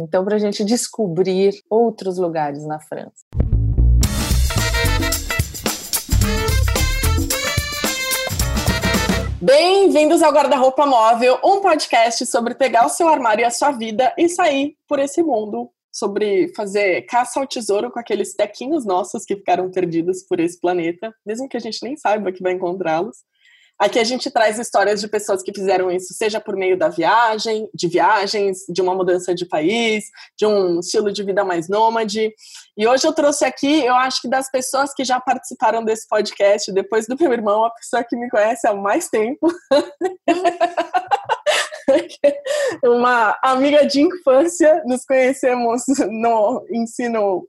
Então, para a gente descobrir outros lugares na França. Bem-vindos ao Guarda-Roupa Móvel, um podcast sobre pegar o seu armário e a sua vida e sair por esse mundo. Sobre fazer caça ao tesouro com aqueles tequinhos nossos que ficaram perdidos por esse planeta, mesmo que a gente nem saiba que vai encontrá-los. Aqui a gente traz histórias de pessoas que fizeram isso, seja por meio da viagem, de viagens, de uma mudança de país, de um estilo de vida mais nômade. E hoje eu trouxe aqui, eu acho que das pessoas que já participaram desse podcast, depois do meu irmão, a pessoa que me conhece há mais tempo. uma amiga de infância, nos conhecemos no ensino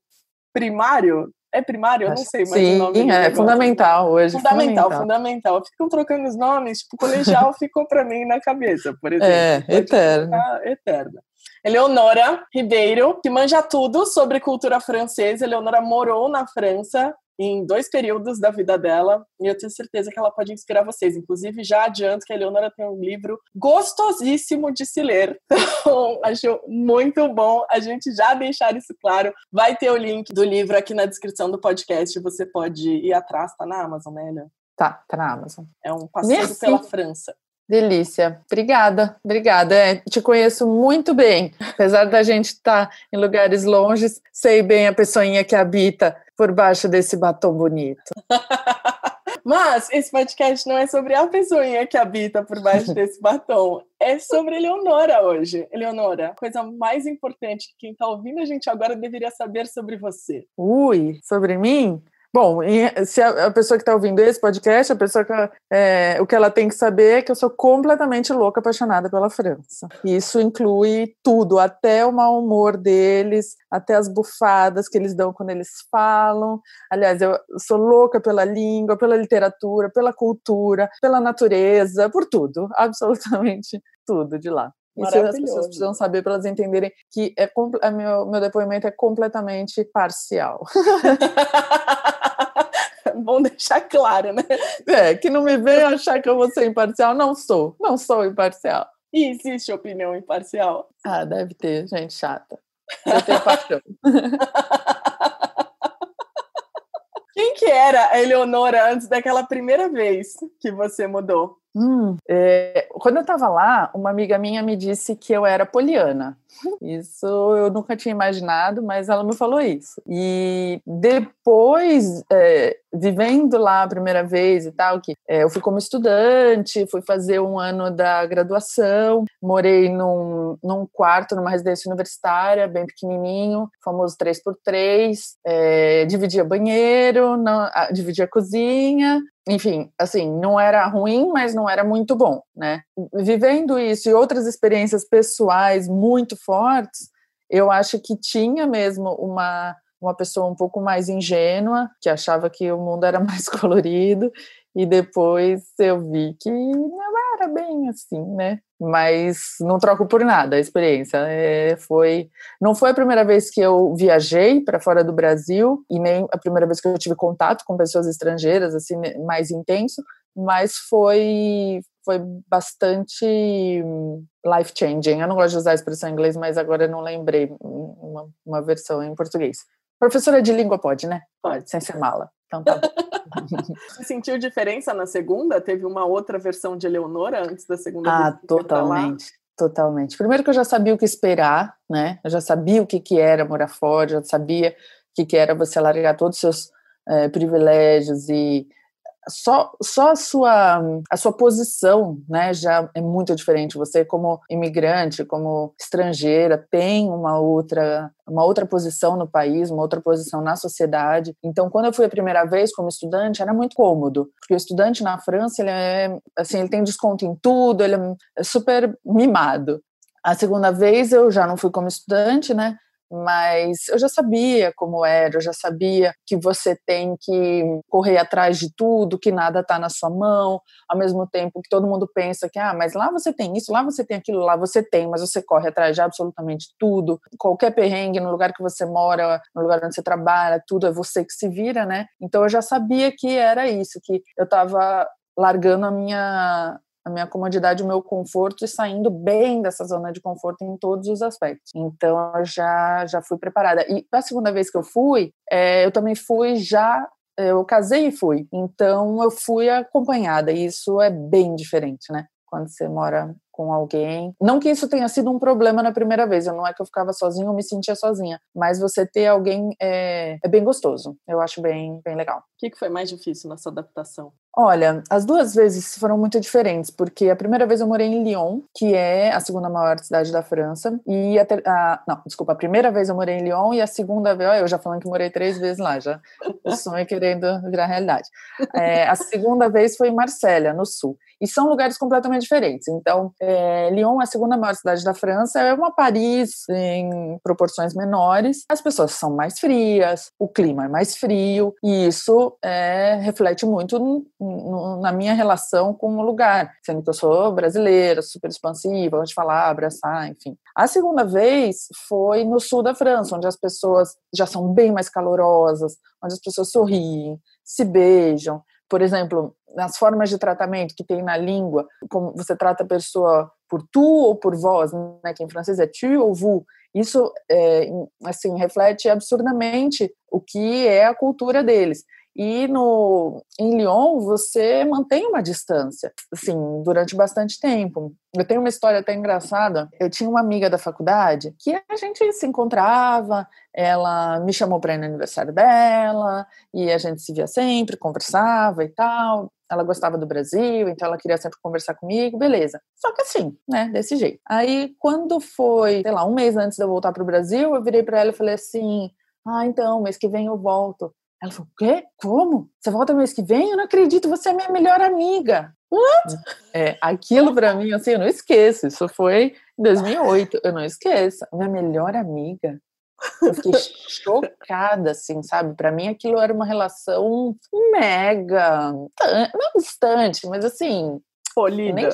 primário, é primário? Eu não sei mais Sim, o nome. Sim, é fundamental hoje. Fundamental, fundamental, fundamental. Ficam trocando os nomes, tipo, colegial ficou para mim na cabeça, por exemplo. É, eterno. Eterna. Eleonora Ribeiro, que manja tudo sobre cultura francesa. Eleonora morou na França em dois períodos da vida dela e eu tenho certeza que ela pode inspirar vocês. Inclusive, já adianto que a Eleonora tem um livro gostosíssimo de se ler. Então, acho muito bom a gente já deixar isso claro. Vai ter o link do livro aqui na descrição do podcast. Você pode ir atrás, tá na Amazon, né, Tá, tá na Amazon. É um passeio pela França. Delícia. Obrigada, obrigada. É, te conheço muito bem. Apesar da gente estar tá em lugares longes, sei bem a pessoinha que habita por baixo desse batom bonito. Mas esse podcast não é sobre a pessoinha que habita por baixo desse batom. É sobre Eleonora hoje. Eleonora, coisa mais importante que quem está ouvindo a gente agora deveria saber sobre você. Ui, sobre mim? Bom, se a pessoa que está ouvindo esse podcast, a pessoa que é, o que ela tem que saber é que eu sou completamente louca, apaixonada pela França. Isso inclui tudo, até o mau humor deles, até as bufadas que eles dão quando eles falam. Aliás, eu sou louca pela língua, pela literatura, pela cultura, pela natureza, por tudo, absolutamente tudo de lá. Isso as pessoas precisam saber para elas entenderem que é, é, meu, meu depoimento é completamente parcial. Bom deixar claro, né? É, que não me venham achar que eu vou ser imparcial. Não sou, não sou imparcial. E existe opinião imparcial? Ah, deve ter, gente chata. Eu tenho paixão. Quem que era a Eleonora antes daquela primeira vez que você mudou? Hum, é, quando eu estava lá, uma amiga minha me disse que eu era poliana. Isso eu nunca tinha imaginado, mas ela me falou isso. E depois, é, vivendo lá a primeira vez e tal, que é, eu fui como estudante, fui fazer um ano da graduação, morei num, num quarto, numa residência universitária, bem pequenininho, famoso 3x3, é, dividia banheiro, não, dividia cozinha, enfim, assim, não era ruim, mas não era muito bom, né? Vivendo isso e outras experiências pessoais muito fortes, eu acho que tinha mesmo uma uma pessoa um pouco mais ingênua, que achava que o mundo era mais colorido, e depois eu vi que não era bem assim, né? Mas não troco por nada a experiência. É, foi, não foi a primeira vez que eu viajei para fora do Brasil e nem a primeira vez que eu tive contato com pessoas estrangeiras assim mais intenso, mas foi foi bastante life changing. Eu não gosto de usar a expressão em inglês, mas agora eu não lembrei uma, uma versão em português. Professora de língua pode, né? Pode. Sem ser mala. Então tá Você sentiu diferença na segunda? Teve uma outra versão de Eleonora antes da segunda? Ah, totalmente. Totalmente. Primeiro que eu já sabia o que esperar, né? Eu já sabia o que, que era morar fora, já sabia o que, que era você largar todos os seus é, privilégios e só, só a, sua, a sua posição né, já é muito diferente. Você, como imigrante, como estrangeira, tem uma outra, uma outra posição no país, uma outra posição na sociedade. Então, quando eu fui a primeira vez como estudante, era muito cômodo, porque o estudante na França, ele é assim, ele tem desconto em tudo, ele é super mimado. A segunda vez eu já não fui como estudante, né? Mas eu já sabia como era, eu já sabia que você tem que correr atrás de tudo, que nada está na sua mão, ao mesmo tempo que todo mundo pensa que, ah, mas lá você tem isso, lá você tem aquilo, lá você tem, mas você corre atrás de absolutamente tudo, qualquer perrengue no lugar que você mora, no lugar onde você trabalha, tudo é você que se vira, né? Então eu já sabia que era isso, que eu estava largando a minha a minha comodidade, o meu conforto e saindo bem dessa zona de conforto em todos os aspectos. Então, eu já, já fui preparada. E a segunda vez que eu fui, é, eu também fui já eu casei e fui. Então eu fui acompanhada, e isso é bem diferente, né? Quando você mora com alguém. Não que isso tenha sido um problema na primeira vez, não é que eu ficava sozinha ou me sentia sozinha, mas você ter alguém é, é bem gostoso. Eu acho bem, bem legal. O que, que foi mais difícil nessa adaptação? Olha, as duas vezes foram muito diferentes, porque a primeira vez eu morei em Lyon, que é a segunda maior cidade da França, e a, ter, a não, desculpa, a primeira vez eu morei em Lyon e a segunda vez, eu já falando que morei três vezes lá, já sonho querendo virar realidade. É, a segunda vez foi em Marsella, no sul. E são lugares completamente diferentes. Então, é, Lyon é a segunda maior cidade da França, é uma Paris em proporções menores. As pessoas são mais frias, o clima é mais frio, e isso é, reflete muito na minha relação com o lugar, sendo que eu sou brasileira, super expansiva, gosto de falar, abraçar, enfim. A segunda vez foi no sul da França, onde as pessoas já são bem mais calorosas, onde as pessoas sorriem, se beijam, por exemplo, nas formas de tratamento que tem na língua, como você trata a pessoa por tu ou por vós, né, que em francês é tu ou vous, isso é, assim reflete absurdamente o que é a cultura deles. E no, em Lyon você mantém uma distância, assim, durante bastante tempo. Eu tenho uma história até engraçada. Eu tinha uma amiga da faculdade que a gente se encontrava, ela me chamou para ir no aniversário dela, e a gente se via sempre, conversava e tal. Ela gostava do Brasil, então ela queria sempre conversar comigo, beleza. Só que assim, né, desse jeito. Aí, quando foi, sei lá, um mês antes de eu voltar para o Brasil, eu virei para ela e falei assim: ah, então, mês que vem eu volto. Ela falou: Quê? Como? Você volta mês que vem? Eu não acredito, você é minha melhor amiga. What? É, aquilo para mim, assim, eu não esqueço. Isso foi em 2008, eu não esqueço. Minha melhor amiga. Eu fiquei chocada, assim, sabe? Para mim aquilo era uma relação mega, não distante, mas assim, polida. Nem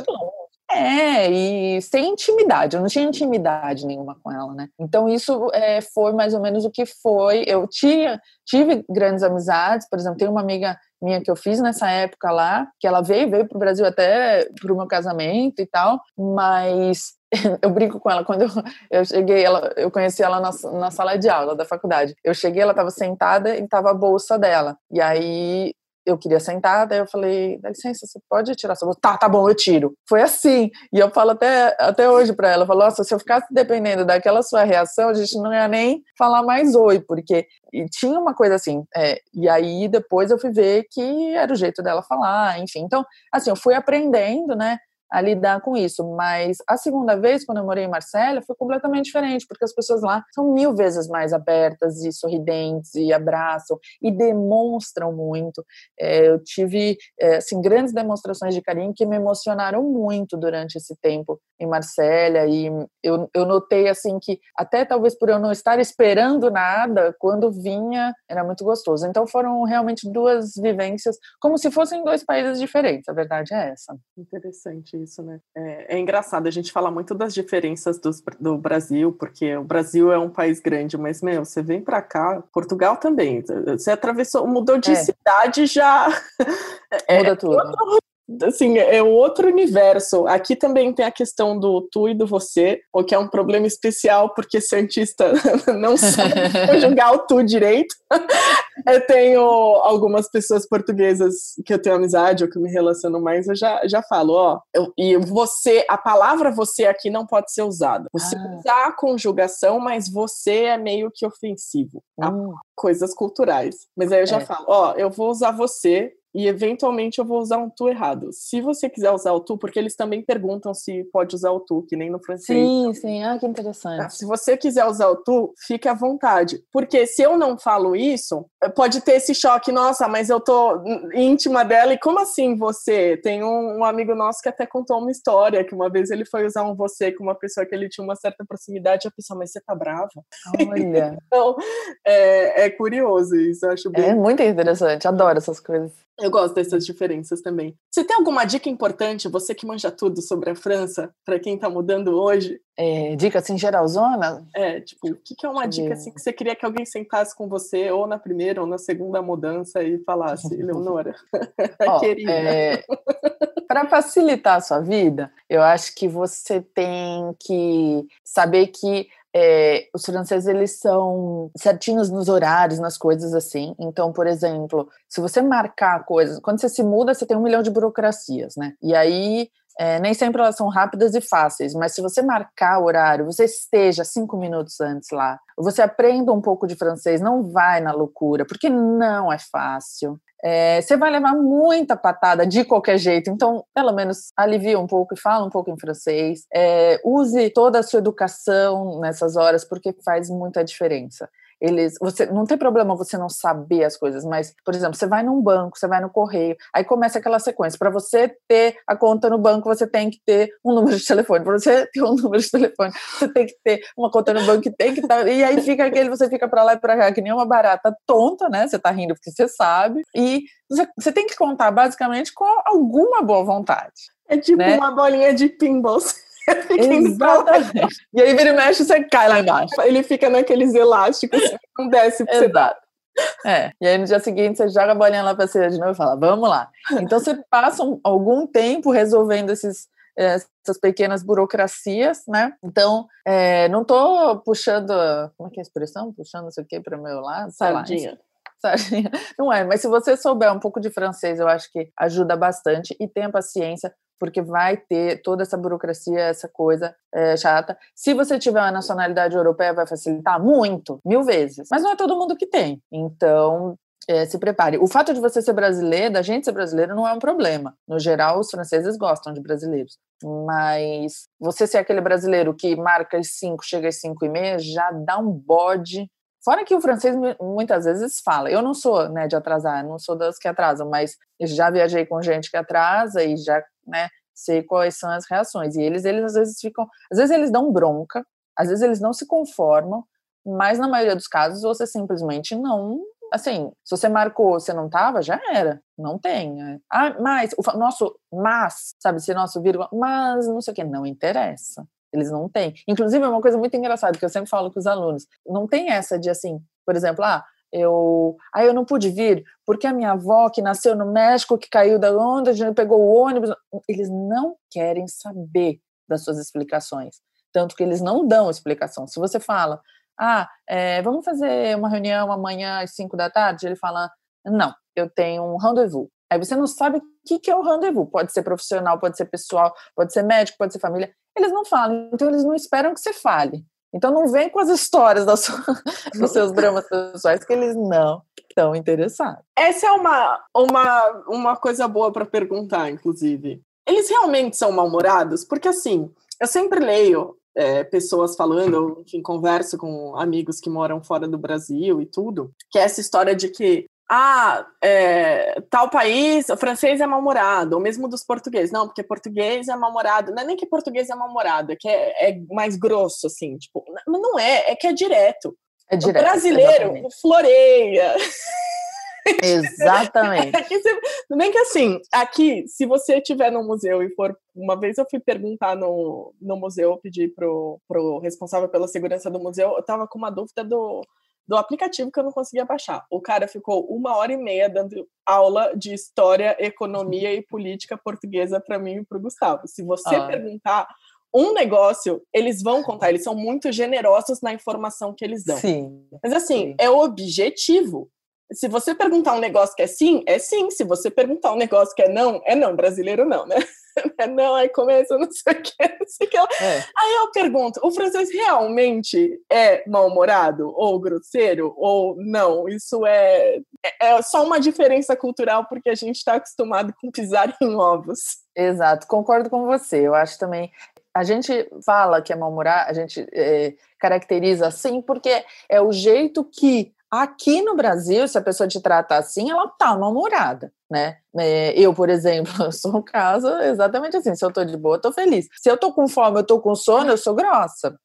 é, e sem intimidade, eu não tinha intimidade nenhuma com ela, né? Então isso é, foi mais ou menos o que foi. Eu tinha, tive grandes amizades, por exemplo, tem uma amiga minha que eu fiz nessa época lá, que ela veio, veio para o Brasil até para o meu casamento e tal, mas eu brinco com ela, quando eu, eu cheguei, ela, eu conheci ela na, na sala de aula da faculdade. Eu cheguei, ela estava sentada e estava a bolsa dela. E aí eu queria sentar, daí eu falei, dá licença, você pode tirar sua bolsa? Tá, tá bom, eu tiro. Foi assim. E eu falo até, até hoje para ela, eu falo, nossa, se eu ficasse dependendo daquela sua reação, a gente não ia nem falar mais oi, porque e tinha uma coisa assim. É, e aí depois eu fui ver que era o jeito dela falar, enfim. Então, assim, eu fui aprendendo, né? A lidar com isso. Mas a segunda vez, quando eu morei em Marsella, foi completamente diferente, porque as pessoas lá são mil vezes mais abertas e sorridentes e abraçam e demonstram muito. É, eu tive é, assim, grandes demonstrações de carinho que me emocionaram muito durante esse tempo em Marsella e eu, eu notei assim que até talvez por eu não estar esperando nada, quando vinha era muito gostoso. Então foram realmente duas vivências como se fossem dois países diferentes. A verdade é essa. Interessante isso, né? É, é engraçado a gente falar muito das diferenças do, do Brasil, porque o Brasil é um país grande, mas meu, você vem para cá, Portugal também. Você atravessou, mudou de é. cidade já. Muda é, tudo. Assim, é outro universo. Aqui também tem a questão do tu e do você, o que é um problema especial, porque cientista não sabe conjugar o tu direito. eu tenho algumas pessoas portuguesas que eu tenho amizade ou que me relaciono mais, eu já, já falo, ó, eu, e você, a palavra você aqui não pode ser usada. Você ah. usar a conjugação, mas você é meio que ofensivo. Tá? Hum. Coisas culturais. Mas aí eu já é. falo, ó, eu vou usar você e eventualmente eu vou usar um tu errado. Se você quiser usar o tu, porque eles também perguntam se pode usar o tu, que nem no francês. Sim, sim, ah, que interessante. Ah, se você quiser usar o tu, fique à vontade. Porque se eu não falo isso, pode ter esse choque, nossa, mas eu tô íntima dela, e como assim você? Tem um, um amigo nosso que até contou uma história, que uma vez ele foi usar um você com uma pessoa que ele tinha uma certa proximidade, e a pessoa, mas você tá brava? Olha. então, é, é curioso isso, eu acho bem... É muito interessante, adoro essas coisas. Eu gosto dessas diferenças também. Você tem alguma dica importante, você que manja tudo sobre a França, para quem está mudando hoje? É, dica assim, geralzona? É, tipo, o que, que é uma dica assim, que você queria que alguém sentasse com você, ou na primeira ou na segunda mudança, e falasse, Leonora, querida. É, para facilitar a sua vida, eu acho que você tem que saber que é, os franceses eles são certinhos nos horários, nas coisas assim. Então, por exemplo, se você marcar coisas, quando você se muda, você tem um milhão de burocracias, né? E aí é, nem sempre elas são rápidas e fáceis, mas se você marcar o horário, você esteja cinco minutos antes lá, você aprenda um pouco de francês, não vai na loucura, porque não é fácil. É, você vai levar muita patada de qualquer jeito, então pelo menos alivia um pouco e fala um pouco em francês. É, use toda a sua educação nessas horas, porque faz muita diferença eles você não tem problema você não saber as coisas, mas por exemplo, você vai num banco, você vai no correio, aí começa aquela sequência. Para você ter a conta no banco, você tem que ter um número de telefone. Para você ter um número de telefone, você tem que ter uma conta no banco que tem que estar. Tá, e aí fica aquele, você fica para lá e para cá que nem uma barata tonta, né? Você tá rindo porque você sabe. E você, você tem que contar basicamente com alguma boa vontade. É tipo né? uma bolinha de pinball. Exatamente. E aí vira e mexe, você cai lá embaixo. Ele fica naqueles elásticos, não desce pra você. É, e aí no dia seguinte você joga a bolinha lá pra cima de novo e fala, vamos lá. Então você passa um, algum tempo resolvendo esses, eh, essas pequenas burocracias, né? Então, é, não tô puxando, como é que é a expressão? Puxando não sei o que para o meu lado? Sardinha. Sardinha. Não é, mas se você souber um pouco de francês, eu acho que ajuda bastante e tenha paciência porque vai ter toda essa burocracia, essa coisa é, chata. Se você tiver uma nacionalidade europeia, vai facilitar muito, mil vezes. Mas não é todo mundo que tem. Então, é, se prepare. O fato de você ser brasileiro, da gente ser brasileiro, não é um problema. No geral, os franceses gostam de brasileiros. Mas você ser aquele brasileiro que marca as 5, chega às 5 e meia, já dá um bode Fora que o francês muitas vezes fala. Eu não sou né, de atrasar, não sou das que atrasam, mas já viajei com gente que atrasa e já né, sei quais são as reações. E eles, eles às vezes ficam. Às vezes eles dão bronca, às vezes eles não se conformam, mas na maioria dos casos você simplesmente não. Assim, se você marcou, você não tava, já era. Não tem. Né? Ah, mas, o nosso mas, sabe, se nosso vírgula, mas não sei o que, não interessa. Eles não têm. Inclusive, é uma coisa muito engraçada que eu sempre falo com os alunos. Não tem essa de assim, por exemplo, ah, eu, ah, eu não pude vir porque a minha avó que nasceu no México, que caiu da onda, pegou o ônibus. Eles não querem saber das suas explicações. Tanto que eles não dão explicação. Se você fala, ah, é, vamos fazer uma reunião amanhã às 5 da tarde, ele fala, não, eu tenho um rendezvous. Aí você não sabe o que, que é o rendezvous. Pode ser profissional, pode ser pessoal, pode ser médico, pode ser família eles não falam, então eles não esperam que você fale. Então não vem com as histórias sua, dos seus dramas pessoais que eles não estão interessados. Essa é uma, uma, uma coisa boa para perguntar, inclusive. Eles realmente são mal-humorados? Porque assim, eu sempre leio é, pessoas falando, enfim, converso com amigos que moram fora do Brasil e tudo, que é essa história de que ah, é, tal país, o francês é mal-humorado, ou mesmo dos portugueses. Não, porque português é mal-humorado. Não é nem que português é mal-humorado, é que é, é, mais grosso, assim. Tipo, mas não é, é que é direto. É direto. O brasileiro exatamente. floreia. Exatamente. Nem que assim, aqui, se você estiver no museu e for. Uma vez eu fui perguntar no, no museu, pedi pro, pro responsável pela segurança do museu, eu tava com uma dúvida do do aplicativo que eu não conseguia baixar. O cara ficou uma hora e meia dando aula de história, economia e política portuguesa para mim e para o Gustavo. Se você ah. perguntar um negócio, eles vão contar, eles são muito generosos na informação que eles dão. Sim. Mas assim, sim. é objetivo. Se você perguntar um negócio que é sim, é sim. Se você perguntar um negócio que é não, é não. Brasileiro não, né? Não, aí começa não sei o que, não sei o que. É. Aí eu pergunto, o francês realmente é mal-humorado ou grosseiro ou não? Isso é, é, é só uma diferença cultural porque a gente está acostumado com pisar em ovos. Exato, concordo com você. Eu acho também a gente fala que é mal-humorado, a gente é, caracteriza assim porque é o jeito que Aqui no Brasil, se a pessoa te trata assim, ela tá mal-humorada, né? É, eu, por exemplo, sou um caso exatamente assim. Se eu tô de boa, eu tô feliz. Se eu tô com fome, eu tô com sono, eu sou grossa.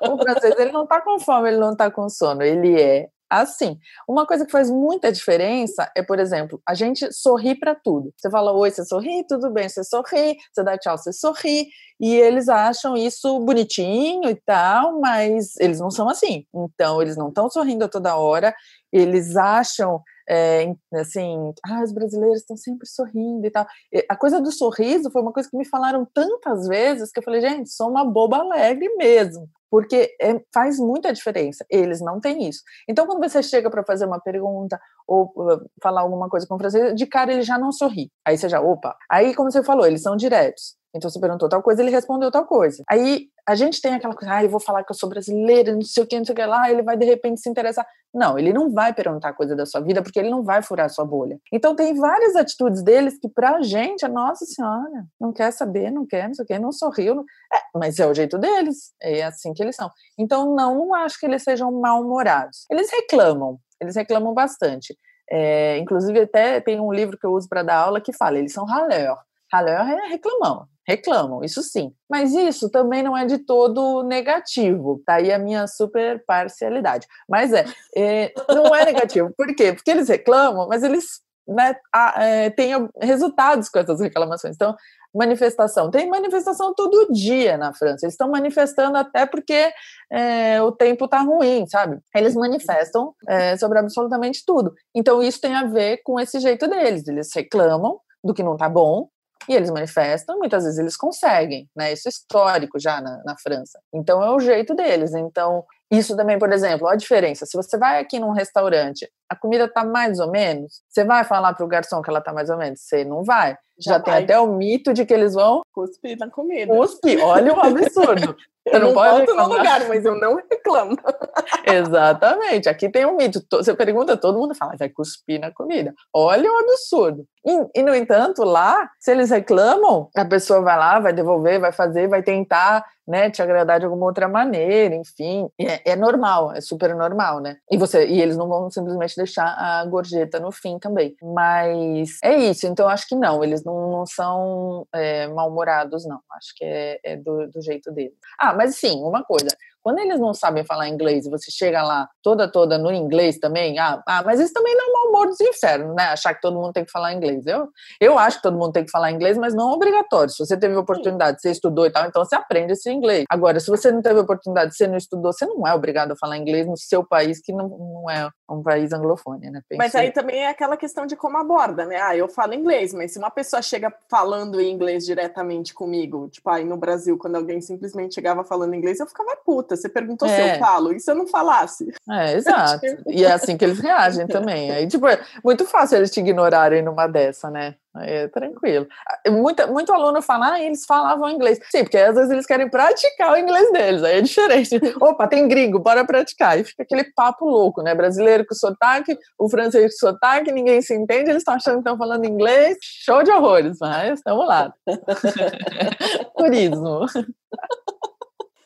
O francês, ele não tá com fome, ele não tá com sono. Ele é assim. Uma coisa que faz muita diferença é, por exemplo, a gente sorri para tudo. Você fala oi, você sorri, tudo bem, você sorri, você dá tchau, você sorri, e eles acham isso bonitinho e tal, mas eles não são assim. Então, eles não estão sorrindo toda hora, eles acham é, assim, ah, os brasileiros estão sempre sorrindo e tal. A coisa do sorriso foi uma coisa que me falaram tantas vezes que eu falei, gente, sou uma boba alegre mesmo porque é, faz muita diferença. Eles não têm isso. Então, quando você chega para fazer uma pergunta ou uh, falar alguma coisa com o francês, de cara ele já não sorri. Aí você já, opa. Aí, como você falou, eles são diretos. Então você perguntou tal coisa, ele respondeu tal coisa. Aí a gente tem aquela coisa, ah, eu vou falar que eu sou brasileira, não sei o que, não sei o que lá, ele vai de repente se interessar. Não, ele não vai perguntar coisa da sua vida, porque ele não vai furar a sua bolha. Então tem várias atitudes deles que pra gente, a nossa senhora, não quer saber, não quer, não sei o que, não sorriu. Não... É, mas é o jeito deles, é assim que eles são. Então não, não acho que eles sejam mal-humorados. Eles reclamam, eles reclamam bastante. É, inclusive até tem um livro que eu uso para dar aula que fala, eles são ralheur. Ralheur é reclamão, reclamam, isso sim. Mas isso também não é de todo negativo, tá aí a minha super parcialidade. Mas é, é não é negativo. Por quê? Porque eles reclamam, mas eles né, é, têm resultados com essas reclamações. Então, manifestação. Tem manifestação todo dia na França. Eles estão manifestando até porque é, o tempo está ruim, sabe? Eles manifestam é, sobre absolutamente tudo. Então, isso tem a ver com esse jeito deles. Eles reclamam do que não está bom, e eles manifestam, muitas vezes eles conseguem, né? Isso é histórico já na, na França. Então é o jeito deles. Então, isso também, por exemplo, a diferença. Se você vai aqui num restaurante, a comida tá mais ou menos, você vai falar para o garçom que ela tá mais ou menos? Você não vai. Já, Já tem até o mito de que eles vão cuspir na comida. Cuspir, olha o absurdo. Eu não, não volto no lugar, mas eu não reclamo. Exatamente. Aqui tem um mito. Você pergunta, todo mundo fala, vai cuspir na comida. Olha o absurdo. E, e, no entanto, lá, se eles reclamam, a pessoa vai lá, vai devolver, vai fazer, vai tentar né, te agradar de alguma outra maneira, enfim. É, é, normal, é super normal, né? E você e eles não vão simplesmente deixar a gorjeta no fim também. Mas é isso, então acho que não, eles não, não são é, mal-humorados, não. Acho que é, é do, do jeito deles. Ah, mas sim, uma coisa. Quando eles não sabem falar inglês e você chega lá toda, toda no inglês também, ah, ah mas isso também não é mau humor dos infernos, né? Achar que todo mundo tem que falar inglês. Eu, eu acho que todo mundo tem que falar inglês, mas não é obrigatório. Se você teve oportunidade, você estudou e tal, então você aprende esse inglês. Agora, se você não teve oportunidade, você não estudou, você não é obrigado a falar inglês no seu país, que não, não é um país anglofone, né? Mas aí também é aquela questão de como aborda, né? Ah, eu falo inglês, mas se uma pessoa chega falando inglês diretamente comigo, tipo, aí no Brasil, quando alguém simplesmente chegava falando inglês, eu ficava puta. Você perguntou é. se eu é. falo. E se eu não falasse? É, exato. e é assim que eles reagem também. Aí, tipo, é muito fácil eles te ignorarem numa dessa, né? É tranquilo. Muita, muito aluno fala, ah, eles falavam inglês. Sim, porque às vezes eles querem praticar o inglês deles, aí é diferente. Opa, tem gringo, bora praticar. E fica aquele papo louco, né? Brasileiro com sotaque, o francês com sotaque, ninguém se entende, eles estão achando que estão falando inglês. Show de horrores, mas estamos lá. Turismo.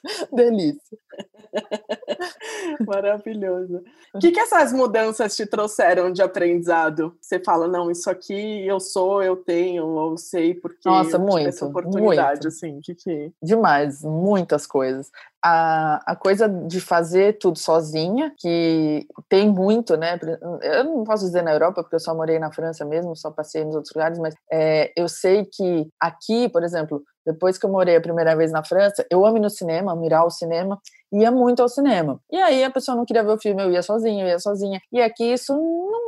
Delícia. Maravilhoso. O que, que essas mudanças te trouxeram de aprendizado? Você fala, não, isso aqui eu sou, eu tenho, eu sei porque Nossa, muito, essa oportunidade, muito. assim, que que... Demais, muitas coisas. A, a coisa de fazer tudo sozinha, que tem muito, né? Eu não posso dizer na Europa, porque eu só morei na França mesmo, só passei nos outros lugares, mas é, eu sei que aqui, por exemplo, depois que eu morei a primeira vez na França, eu amo ir no cinema, mirar o cinema, ia muito ao cinema. E aí a pessoa não queria ver o filme, eu ia sozinha, eu ia sozinha. E aqui isso não,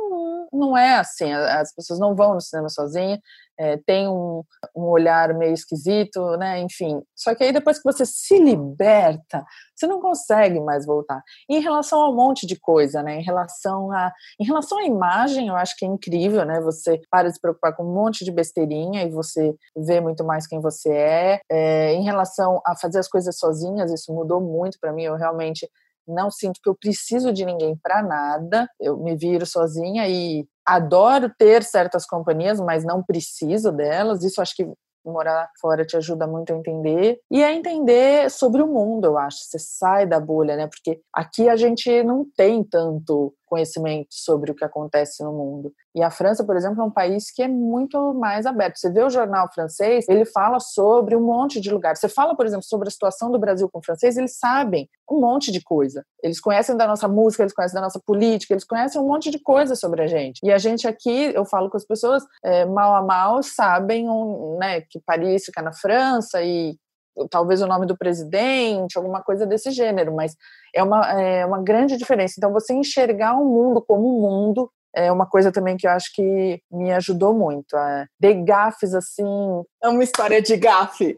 não é assim, as pessoas não vão no cinema sozinha, é, tem um, um, olhar meio esquisito, né? Enfim. Só que aí depois que você se liberta, você não consegue mais voltar. E em relação a um monte de coisa, né? Em relação a, em relação à imagem, eu acho que é incrível, né? Você para de se preocupar com um monte de besteirinha e você vê muito mais quem você é. é em relação a fazer as coisas sozinhas, isso mudou muito para mim. Eu realmente não sinto que eu preciso de ninguém para nada. Eu me viro sozinha e adoro ter certas companhias, mas não preciso delas. Isso acho que morar fora te ajuda muito a entender e a entender sobre o mundo, eu acho. Você sai da bolha, né? Porque aqui a gente não tem tanto conhecimento sobre o que acontece no mundo. E a França, por exemplo, é um país que é muito mais aberto. Você vê o jornal francês, ele fala sobre um monte de lugares. Você fala, por exemplo, sobre a situação do Brasil com o francês, eles sabem um monte de coisa. Eles conhecem da nossa música, eles conhecem da nossa política, eles conhecem um monte de coisa sobre a gente. E a gente aqui, eu falo com as pessoas, é, mal a mal, sabem um, né, que Paris fica na França e talvez o nome do presidente, alguma coisa desse gênero, mas é uma, é uma grande diferença. Então, você enxergar o mundo como um mundo é uma coisa também que eu acho que me ajudou muito. É, de gafes, assim. É uma história de gafe.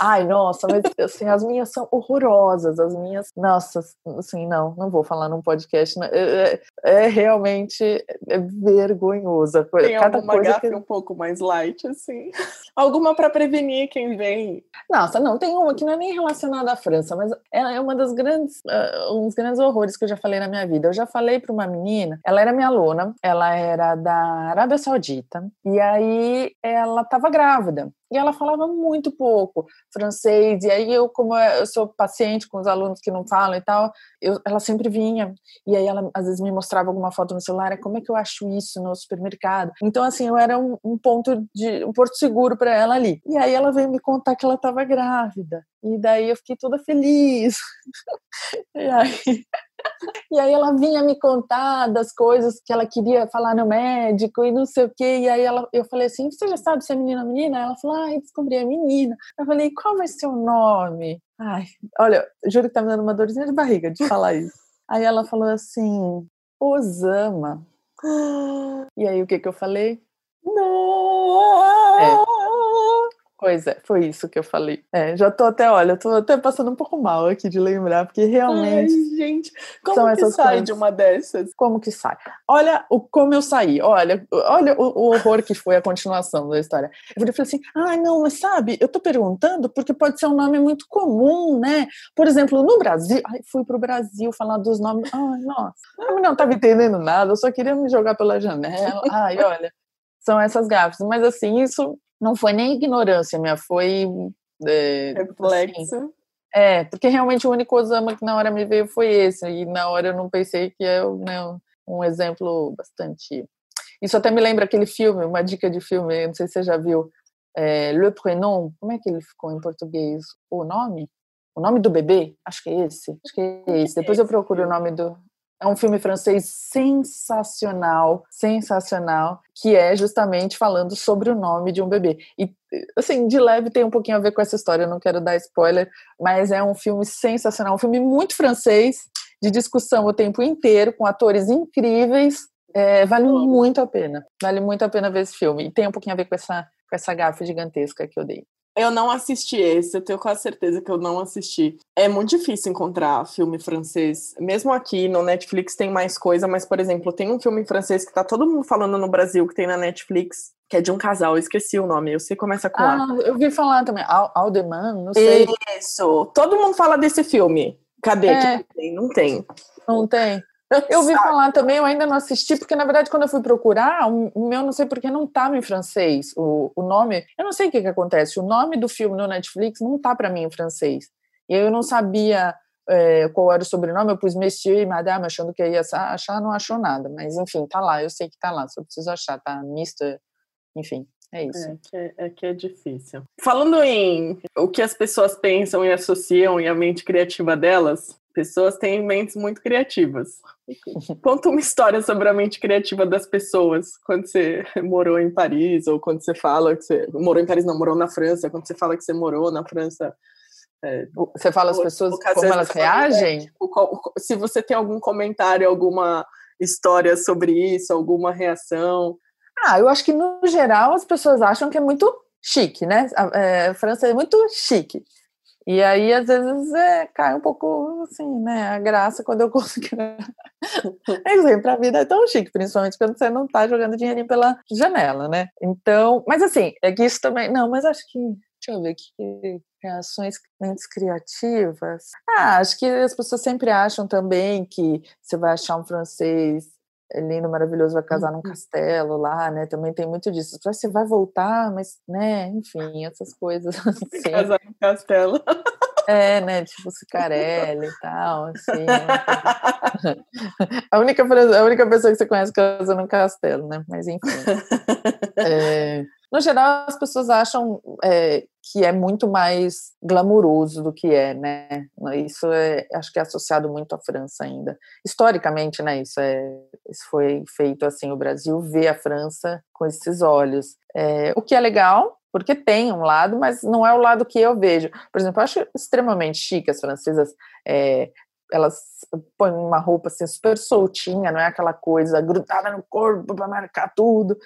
Ai, nossa, mas assim, as minhas são horrorosas, as minhas, nossa, assim, não, não vou falar num podcast, né? é, é, é realmente é vergonhosa. Tem Cada alguma coisa gafe que... um pouco mais light, assim? Alguma para prevenir quem vem? Nossa, não, tem uma que não é nem relacionada à França, mas é uma das grandes, uh, um dos grandes horrores que eu já falei na minha vida. Eu já falei para uma menina, ela era minha aluna, ela era da Arábia Saudita, e aí ela estava grávida e ela falava muito pouco francês, e aí eu, como eu sou paciente com os alunos que não falam e tal, eu, ela sempre vinha, e aí ela às vezes me mostrava alguma foto no celular, como é que eu acho isso no supermercado? Então, assim, eu era um, um ponto de, um porto seguro para ela ali. E aí ela veio me contar que ela estava grávida, e daí eu fiquei toda feliz. e aí e aí ela vinha me contar das coisas que ela queria falar no médico e não sei o quê. E aí ela, eu falei assim, você já sabe se é menina ou menina? Ela falou, ai, descobri a menina. Eu falei, qual vai ser o nome? Ai, olha, juro que tá me dando uma dorzinha de barriga de falar isso. Aí ela falou assim, Osama. E aí o que que eu falei? Não! É. Pois é, foi isso que eu falei. É, já tô até, olha, tô até passando um pouco mal aqui de lembrar, porque realmente. Ai, gente, como que sai coisas. de uma dessas? Como que sai? Olha o, como eu saí, olha, olha o, o horror que foi a continuação da história. Eu falei assim: ah, não, mas sabe, eu tô perguntando porque pode ser um nome muito comum, né? Por exemplo, no Brasil, ai, fui pro Brasil falar dos nomes. Ai, nossa, eu não tava entendendo nada, eu só queria me jogar pela janela. Ai, olha, são essas gafas. Mas assim, isso não foi nem ignorância minha, foi. É, Reflexo. Assim, é, porque realmente o único Osama que na hora me veio foi esse, e na hora eu não pensei que é né, um exemplo bastante. Isso até me lembra aquele filme, uma dica de filme, não sei se você já viu, é, Le Prénom, como é que ele ficou em português? O nome? O nome do bebê? Acho que é esse. Acho que é esse. Depois eu procuro o nome do. É um filme francês sensacional, sensacional, que é justamente falando sobre o nome de um bebê. E, assim, de leve tem um pouquinho a ver com essa história, eu não quero dar spoiler, mas é um filme sensacional, um filme muito francês, de discussão o tempo inteiro, com atores incríveis. É, vale muito a pena, vale muito a pena ver esse filme. E tem um pouquinho a ver com essa, com essa gafa gigantesca que eu dei. Eu não assisti esse, eu tenho quase certeza que eu não assisti. É muito difícil encontrar filme francês. Mesmo aqui no Netflix tem mais coisa, mas, por exemplo, tem um filme francês que tá todo mundo falando no Brasil, que tem na Netflix, que é de um casal, eu esqueci o nome, eu sei começa com Ah, A. eu vi falar também, Aldeman, não sei. Isso, todo mundo fala desse filme. Cadê? É. Tem? Não tem. Não tem. Eu ouvi falar também, eu ainda não assisti, porque na verdade quando eu fui procurar, o meu não sei porque não estava em francês. O, o nome, eu não sei o que, que acontece, o nome do filme no Netflix não tá para mim em francês. E eu não sabia é, qual era o sobrenome, eu pus Monsieur e Madame achando que eu ia achar, não achou nada. Mas enfim, tá lá, eu sei que tá lá, só preciso achar, tá? Mister, enfim. É isso. É que é, é que é difícil. Falando em o que as pessoas pensam e associam e a mente criativa delas, Pessoas têm mentes muito criativas. Conta uma história sobre a mente criativa das pessoas quando você morou em Paris, ou quando você fala que você. Morou em Paris, não, morou na França, quando você fala que você morou na França. É, você fala as pessoas como elas reagem? Tipo, se você tem algum comentário, alguma história sobre isso, alguma reação. Ah, eu acho que no geral as pessoas acham que é muito chique, né? A, é, a França é muito chique. E aí, às vezes, é, cai um pouco, assim, né, a graça quando eu consigo. é exemplo, a vida é tão chique, principalmente quando você não tá jogando dinheirinho pela janela, né? Então, mas assim, é que isso também. Não, mas acho que. Deixa eu ver aqui. Reações mentes criativas. Ah, acho que as pessoas sempre acham também que você vai achar um francês lindo, maravilhoso, vai casar num uhum. castelo lá, né? Também tem muito disso. Você vai voltar, mas, né? Enfim, essas coisas. Assim. Casar num castelo. É, né? Tipo Cicarelli e tal, assim. Né? a, única, a única pessoa que você conhece casa num castelo, né? Mas enfim. É, no geral, as pessoas acham é, que é muito mais glamuroso do que é, né? Isso é, acho que é associado muito à França ainda. Historicamente, né? Isso, é, isso foi feito assim, o Brasil vê a França com esses olhos. É, o que é legal, porque tem um lado, mas não é o lado que eu vejo. Por exemplo, eu acho extremamente chique as francesas é, elas põem uma roupa assim super soltinha, não é aquela coisa grudada no corpo para marcar tudo.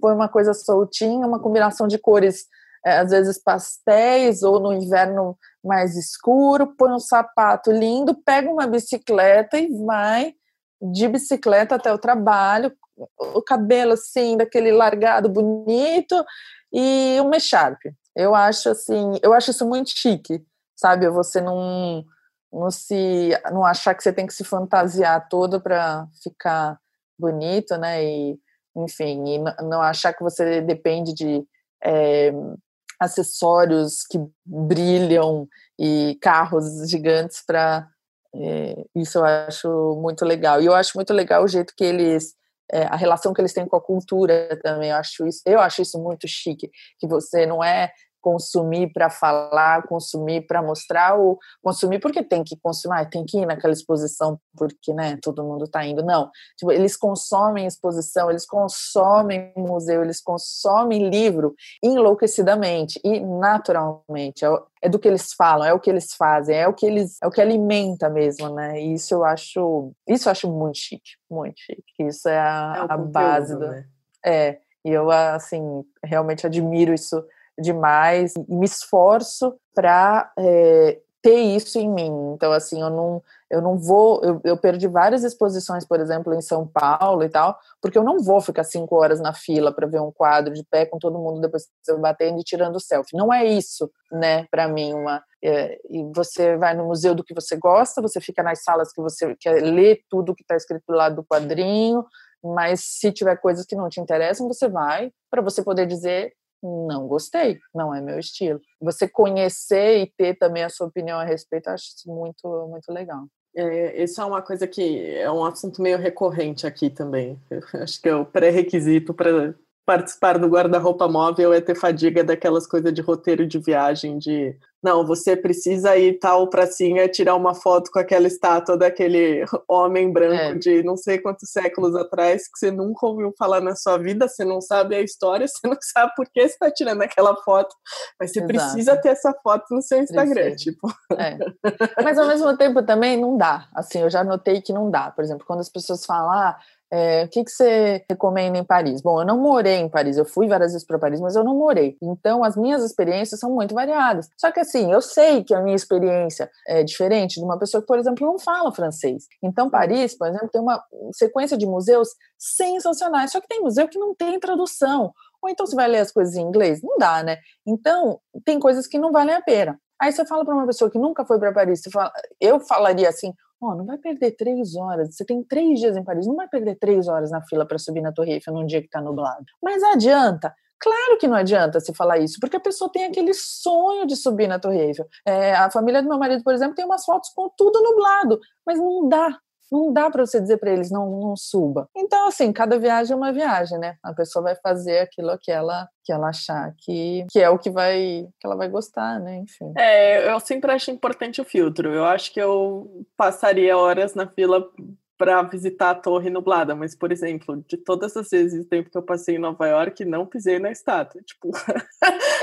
Põe uma coisa soltinha, uma combinação de cores, é, às vezes pastéis ou no inverno mais escuro, põe um sapato lindo, pega uma bicicleta e vai de bicicleta até o trabalho, o cabelo assim, daquele largado bonito e uma echarpe. Eu acho assim, eu acho isso muito chique, sabe? Você não não se não achar que você tem que se fantasiar todo para ficar bonito, né? E enfim, e não achar que você depende de é, acessórios que brilham e carros gigantes para é, isso eu acho muito legal e eu acho muito legal o jeito que eles é, a relação que eles têm com a cultura também eu acho isso eu acho isso muito chique que você não é consumir para falar, consumir para mostrar, ou consumir porque tem que consumir, tem que ir naquela exposição porque né, todo mundo está indo. Não, tipo, eles consomem exposição, eles consomem museu, eles consomem livro enlouquecidamente e naturalmente. É, é do que eles falam, é o que eles fazem, é o que eles, é o que alimenta mesmo, né? E isso eu acho, isso eu acho muito chique, muito chique. Isso é a, é a conteúdo, base do, né? é. E eu assim realmente admiro isso demais e me esforço para é, ter isso em mim. Então, assim, eu não, eu não vou. Eu, eu, perdi várias exposições, por exemplo, em São Paulo e tal, porque eu não vou ficar cinco horas na fila para ver um quadro de pé com todo mundo depois batendo e tirando selfie. Não é isso, né, para mim, uma. É, e você vai no museu do que você gosta, você fica nas salas que você quer ler tudo que está escrito lá do quadrinho, mas se tiver coisas que não te interessam, você vai para você poder dizer não gostei, não é meu estilo. Você conhecer e ter também a sua opinião a respeito, acho isso muito, muito legal. É, isso é uma coisa que é um assunto meio recorrente aqui também. Eu acho que é o pré-requisito para participar do guarda-roupa móvel é ter fadiga daquelas coisas de roteiro de viagem, de não, você precisa ir tal pracinha tirar uma foto com aquela estátua daquele homem branco é. de não sei quantos séculos atrás que você nunca ouviu falar na sua vida, você não sabe a história, você não sabe por que você está tirando aquela foto, mas você Exato. precisa ter essa foto no seu Instagram, tipo. É. Mas ao mesmo tempo também não dá. Assim, eu já notei que não dá. Por exemplo, quando as pessoas falam, ah, é, o que, que você recomenda em Paris? Bom, eu não morei em Paris, eu fui várias vezes para Paris, mas eu não morei. Então, as minhas experiências são muito variadas. Só que, assim, eu sei que a minha experiência é diferente de uma pessoa que, por exemplo, não fala francês. Então, Paris, por exemplo, tem uma sequência de museus sensacionais. Só que tem museu que não tem tradução. Ou então você vai ler as coisas em inglês? Não dá, né? Então, tem coisas que não valem a pena. Aí você fala para uma pessoa que nunca foi para Paris, fala, eu falaria assim: Oh, não vai perder três horas. Você tem três dias em Paris, não vai perder três horas na fila para subir na Torre Eiffel num dia que está nublado. Mas adianta. Claro que não adianta se falar isso, porque a pessoa tem aquele sonho de subir na Torre Eiffel. É, a família do meu marido, por exemplo, tem umas fotos com tudo nublado, mas não dá não dá para você dizer para eles não, não suba. Então, assim, cada viagem é uma viagem, né? A pessoa vai fazer aquilo que ela que ela achar que, que é o que vai que ela vai gostar, né? Enfim. É, eu sempre acho importante o filtro. Eu acho que eu passaria horas na fila para visitar a Torre Nublada, mas, por exemplo, de todas as vezes o tempo que eu passei em Nova York, não pisei na estátua. Tipo,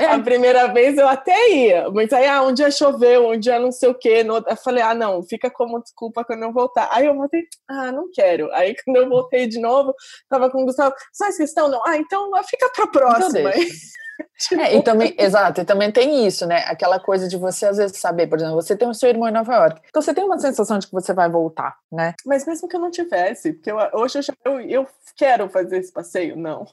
é. a primeira vez eu até ia, mas aí, ah, um dia choveu, um dia não sei o quê. No... Eu falei, ah, não, fica como desculpa quando eu voltar. Aí eu voltei, ah, não quero. Aí quando eu voltei de novo, tava com o Gustavo, só essa questão, não, ah, então fica pra próxima. Então Tipo... É, e também, exato, e também tem isso, né? Aquela coisa de você às vezes saber, por exemplo, você tem o seu irmão em Nova York, então você tem uma sensação de que você vai voltar, né? Mas mesmo que eu não tivesse, porque eu, hoje eu, já, eu, eu quero fazer esse passeio, não.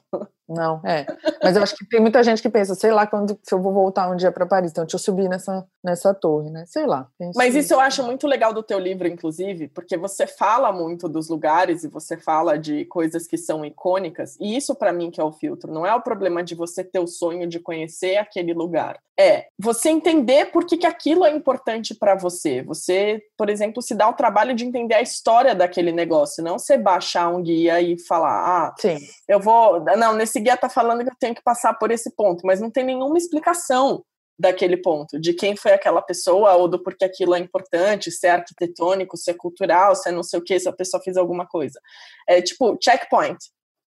Não, é. Mas eu acho que tem muita gente que pensa, sei lá, quando se eu vou voltar um dia para Paris, então deixa eu subir nessa, nessa torre, né? Sei lá. Mas isso eu acho muito legal do teu livro, inclusive, porque você fala muito dos lugares e você fala de coisas que são icônicas, e isso para mim que é o filtro. Não é o problema de você ter o sonho de conhecer aquele lugar. É você entender por que, que aquilo é importante para você. Você, por exemplo, se dá o trabalho de entender a história daquele negócio, não você baixar um guia e falar, ah, Sim. eu vou. Não, nesse guia tá falando que eu tenho que passar por esse ponto, mas não tem nenhuma explicação daquele ponto, de quem foi aquela pessoa ou do porquê aquilo é importante, se é arquitetônico, se é cultural, se é não sei o que, se a pessoa fez alguma coisa. É tipo, checkpoint.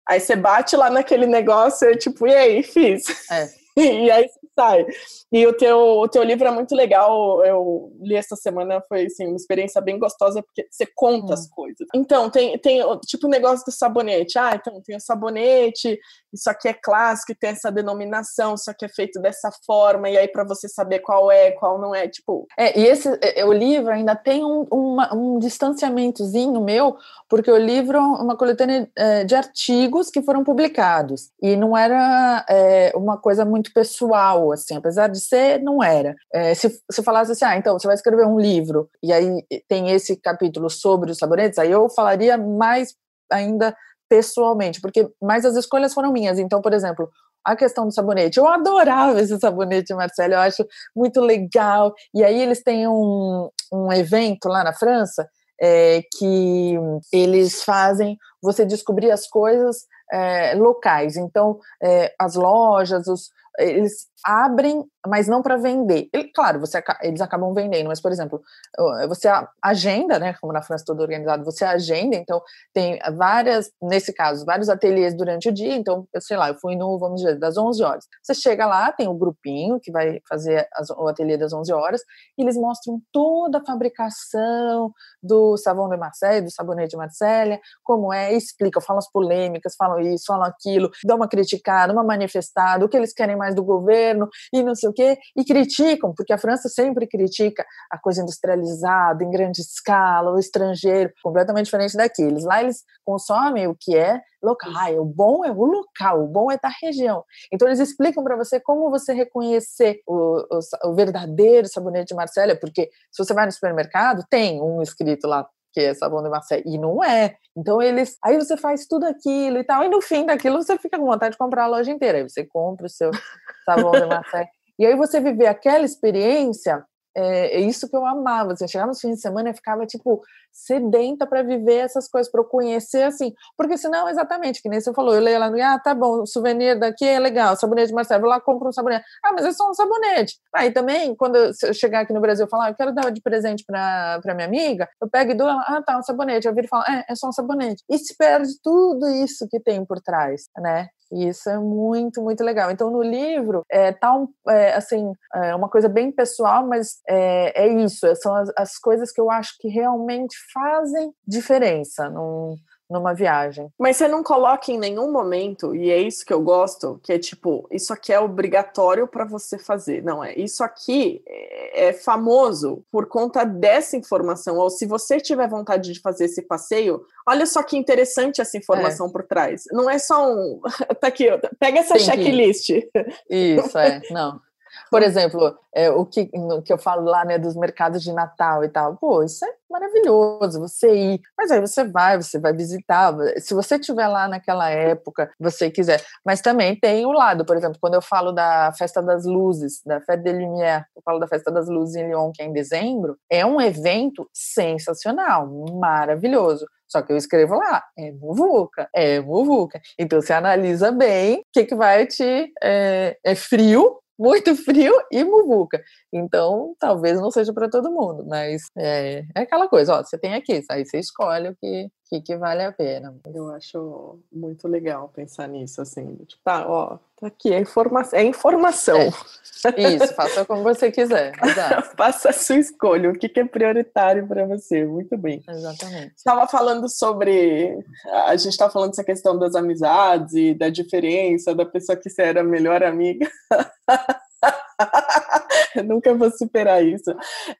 Aí você bate lá naquele negócio e tipo, e aí, fiz. É. E aí você sai. E o teu, o teu livro é muito legal. Eu li essa semana, foi assim, uma experiência bem gostosa, porque você conta hum. as coisas. Então, tem, tem tipo o negócio do sabonete. Ah, então tem o sabonete, isso aqui é clássico, tem essa denominação, isso aqui é feito dessa forma, e aí para você saber qual é, qual não é, tipo. É, e esse é, o livro ainda tem um, uma, um distanciamentozinho meu, porque o livro é uma coletânea é, de artigos que foram publicados. E não era é, uma coisa muito pessoal, assim, apesar de ser, não era. É, se, se falasse assim, ah, então você vai escrever um livro, e aí tem esse capítulo sobre os sabonetes, aí eu falaria mais ainda pessoalmente, porque mais as escolhas foram minhas. Então, por exemplo, a questão do sabonete. Eu adorava esse sabonete, Marcelo, eu acho muito legal. E aí eles têm um, um evento lá na França é, que eles fazem você descobrir as coisas é, locais. Então, é, as lojas, os, eles abrem, mas não para vender. Ele, claro, você, eles acabam vendendo, mas, por exemplo, você agenda, né, como na França todo organizado, você agenda, então tem várias, nesse caso, vários ateliês durante o dia, então, eu sei lá, eu fui no, vamos dizer, das 11 horas. Você chega lá, tem o um grupinho que vai fazer as, o ateliê das 11 horas, e eles mostram toda a fabricação do savon de Marseille, do sabonete de Marselha, como é, explicam, falam as polêmicas, falam isso, falam aquilo, dão uma criticada, uma manifestada, o que eles querem mais do governo e não sei o quê, e criticam, porque a França sempre critica a coisa industrializada, em grande escala, o estrangeiro, completamente diferente daqueles. Lá eles consomem o que é local. O bom é o local, o bom é da região. Então eles explicam para você como você reconhecer o, o, o verdadeiro sabonete de Marcela, porque se você vai no supermercado, tem um escrito lá que é sabão de Marseille, e não é. Então eles, aí você faz tudo aquilo e tal, e no fim daquilo você fica com vontade de comprar a loja inteira, aí você compra o seu sabão de Marseille. E aí você viver aquela experiência é, é, isso que eu amava. Assim, chegar nos fins de semana e ficava, tipo, sedenta para viver essas coisas, para eu conhecer, assim. Porque senão, exatamente, que nem você falou, eu leio lá no ah, tá bom, o souvenir daqui é legal, sabonete de Marcelo, vou lá compro um sabonete. Ah, mas é só um sabonete. Aí ah, também, quando eu chegar aqui no Brasil e falar, ah, eu quero dar de presente para minha amiga, eu pego e dou ah, tá, um sabonete. Eu viro e falo, é, é só um sabonete. E se perde tudo isso que tem por trás, né? E isso é muito, muito legal. Então, no livro, é, tá um, é, assim, é uma coisa bem pessoal, mas é, é isso. São as, as coisas que eu acho que realmente fazem diferença. Num, numa viagem. Mas você não coloca em nenhum momento, e é isso que eu gosto, que é tipo, isso aqui é obrigatório para você fazer. Não, é isso aqui é, é famoso por conta dessa informação. Ou se você tiver vontade de fazer esse passeio, olha só que interessante essa informação é. por trás. Não é só um. tá aqui, pega essa checklist. Isso, é. Não. Por exemplo, é, o que, no, que eu falo lá, né, dos mercados de Natal e tal. Pô, isso é maravilhoso, você ir. Mas aí você vai, você vai visitar. Se você estiver lá naquela época, você quiser. Mas também tem o lado, por exemplo, quando eu falo da Festa das Luzes, da Fête des Lumières, eu falo da Festa das Luzes em Lyon, que é em dezembro, é um evento sensacional, maravilhoso. Só que eu escrevo lá, é muvuca, é muvuca. Então você analisa bem o que, que vai te. É, é frio, muito frio e muvuca. Então, talvez não seja para todo mundo, mas é, é, aquela coisa, ó, você tem aqui, aí você escolhe o que, que, que, vale a pena. Eu acho muito legal pensar nisso, assim, tipo, tá, ó, tá aqui, é, informa é informação. É, isso, faça como você quiser. faça a sua escolha, o que, que é prioritário para você, muito bem. Exatamente. Estava falando sobre, a gente estava falando dessa questão das amizades e da diferença, da pessoa que você era melhor amiga. Nunca vou superar isso.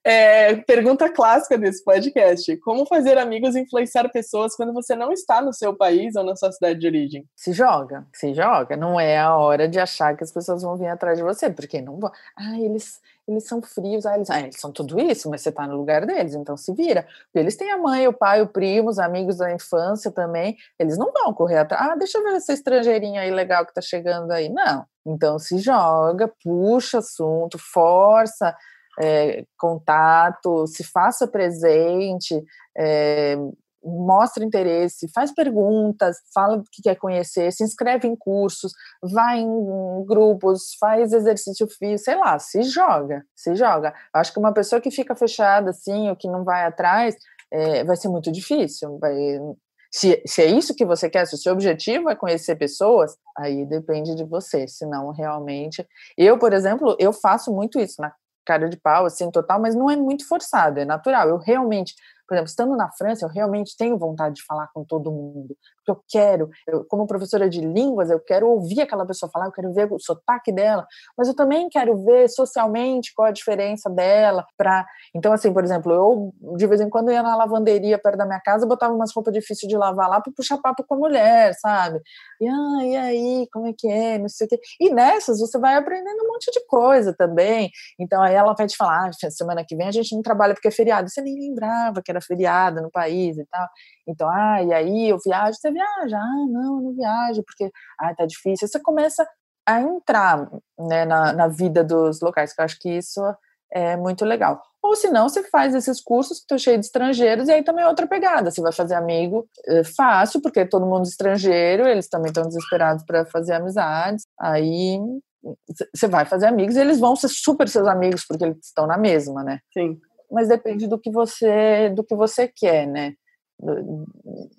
É, pergunta clássica desse podcast: Como fazer amigos influenciar pessoas quando você não está no seu país ou na sua cidade de origem? Se joga, se joga. Não é a hora de achar que as pessoas vão vir atrás de você, porque não vão. Ah, eles, eles são frios, ah eles, ah, eles são tudo isso, mas você está no lugar deles, então se vira. Eles têm a mãe, o pai, o primo, os amigos da infância também. Eles não vão correr atrás. Ah, deixa eu ver essa estrangeirinha aí legal que está chegando aí. Não então se joga, puxa assunto, força é, contato, se faça presente, é, mostra interesse, faz perguntas, fala do que quer conhecer, se inscreve em cursos, vai em grupos, faz exercício físico, sei lá, se joga, se joga. Acho que uma pessoa que fica fechada assim, ou que não vai atrás, é, vai ser muito difícil, vai, Se, se é isso que você quer, se o seu objetivo é conhecer pessoas, aí depende de você. Senão, realmente. Eu, por exemplo, eu faço muito isso na cara de pau, assim, total, mas não é muito forçado, é natural. Eu realmente por exemplo, estando na França, eu realmente tenho vontade de falar com todo mundo, porque eu quero, eu, como professora de línguas, eu quero ouvir aquela pessoa falar, eu quero ver o sotaque dela, mas eu também quero ver socialmente qual a diferença dela. Pra... Então, assim, por exemplo, eu de vez em quando ia na lavanderia perto da minha casa, botava umas roupas difíceis de lavar lá para puxar papo com a mulher, sabe? E, ah, e aí, como é que é? Não sei o quê. E nessas você vai aprendendo um monte de coisa também. Então, aí ela vai te falar, ah, semana que vem a gente não trabalha porque é feriado. Você nem lembrava que era feriado no país e tal. Então, ah, e aí eu viajo, você viaja? Ah, não, eu não viajo, porque, ah, tá difícil. Você começa a entrar né, na, na vida dos locais, que eu acho que isso é muito legal. Ou se não, você faz esses cursos que estão cheios de estrangeiros, e aí também é outra pegada. Você vai fazer amigo é fácil, porque todo mundo estrangeiro, eles também estão desesperados para fazer amizades. Aí você vai fazer amigos e eles vão ser super seus amigos, porque eles estão na mesma, né? Sim mas depende do que você do que você quer, né? Do,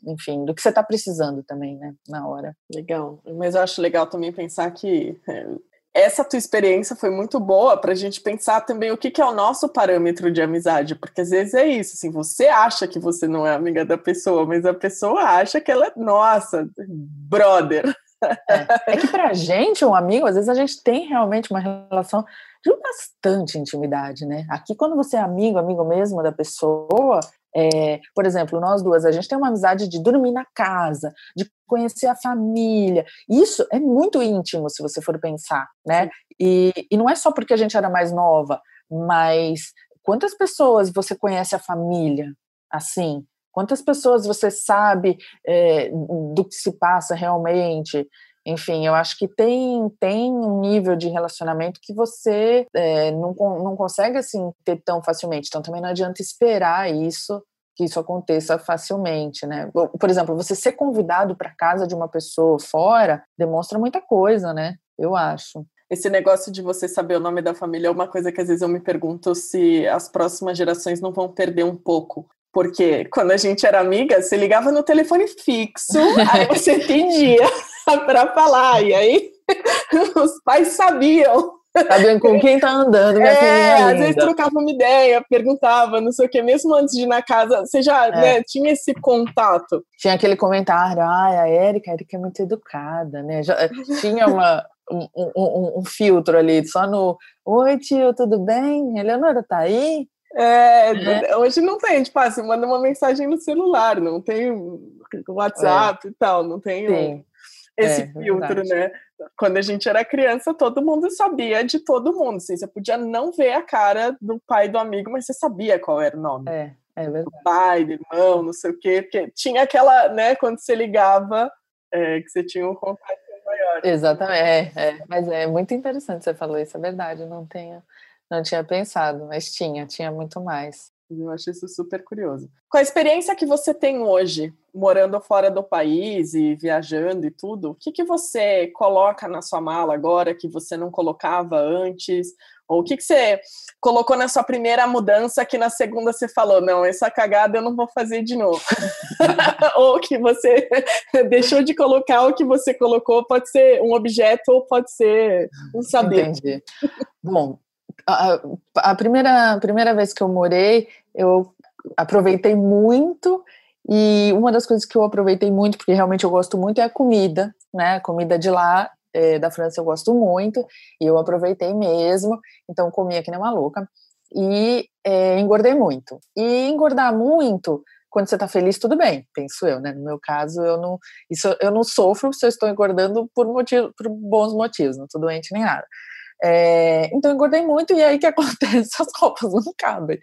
enfim, do que você está precisando também, né? Na hora. Legal. Mas eu acho legal também pensar que é, essa tua experiência foi muito boa para a gente pensar também o que, que, é o nosso parâmetro de amizade, porque às vezes é isso, assim, você acha que você não é amiga da pessoa, mas a pessoa acha que ela é nossa, brother. É, é que pra gente, um amigo, às vezes a gente tem realmente uma relação de bastante intimidade, né? Aqui, quando você é amigo, amigo mesmo da pessoa, é, por exemplo, nós duas, a gente tem uma amizade de dormir na casa, de conhecer a família. Isso é muito íntimo, se você for pensar, né? E, e não é só porque a gente era mais nova, mas quantas pessoas você conhece a família assim? Quantas pessoas você sabe é, do que se passa realmente? enfim, eu acho que tem, tem um nível de relacionamento que você é, não, não consegue assim ter tão facilmente. Então também não adianta esperar isso que isso aconteça facilmente, né? Por exemplo, você ser convidado para casa de uma pessoa fora demonstra muita coisa, né? Eu acho. Esse negócio de você saber o nome da família é uma coisa que às vezes eu me pergunto se as próximas gerações não vão perder um pouco porque quando a gente era amiga, você ligava no telefone fixo, aí você pedia para falar, e aí os pais sabiam. Sabiam com quem tá andando, minha é, às vezes trocava uma ideia, perguntava, não sei o que, mesmo antes de ir na casa, você já é. né, tinha esse contato. Tinha aquele comentário, ah, a Érica, a Érica é muito educada, né? Já, tinha uma, um, um, um, filtro ali, só no Oi, tio, tudo bem? Eleonora tá aí? É, é, hoje não tem, tipo, assim, manda uma mensagem no celular, não tem WhatsApp é. e tal, não tem um, esse é, filtro, verdade. né? Quando a gente era criança, todo mundo sabia de todo mundo, assim, você podia não ver a cara do pai do amigo, mas você sabia qual era o nome. É, é verdade. Do pai, do irmão, não sei o quê, porque tinha aquela, né, quando você ligava, é, que você tinha um contato maior. Exatamente, é, é, mas é muito interessante você falou isso, é verdade, não tenho não tinha pensado, mas tinha, tinha muito mais. Eu acho isso super curioso. Com a experiência que você tem hoje, morando fora do país e viajando e tudo, o que, que você coloca na sua mala agora que você não colocava antes? Ou o que, que você colocou na sua primeira mudança que na segunda você falou, não, essa cagada eu não vou fazer de novo? ou que você deixou de colocar o que você colocou, pode ser um objeto ou pode ser um saber. Entendi. Bom, a, a primeira, primeira vez que eu morei, eu aproveitei muito e uma das coisas que eu aproveitei muito, porque realmente eu gosto muito, é a comida, né? A comida de lá, é, da França, eu gosto muito, e eu aproveitei mesmo, então comia que nem uma louca, e é, engordei muito. E engordar muito, quando você tá feliz, tudo bem, penso eu, né? No meu caso, eu não, isso, eu não sofro se eu estou engordando por, motivo, por bons motivos, não tô doente nem nada. É, então engordei muito e aí que acontece? As roupas não cabem.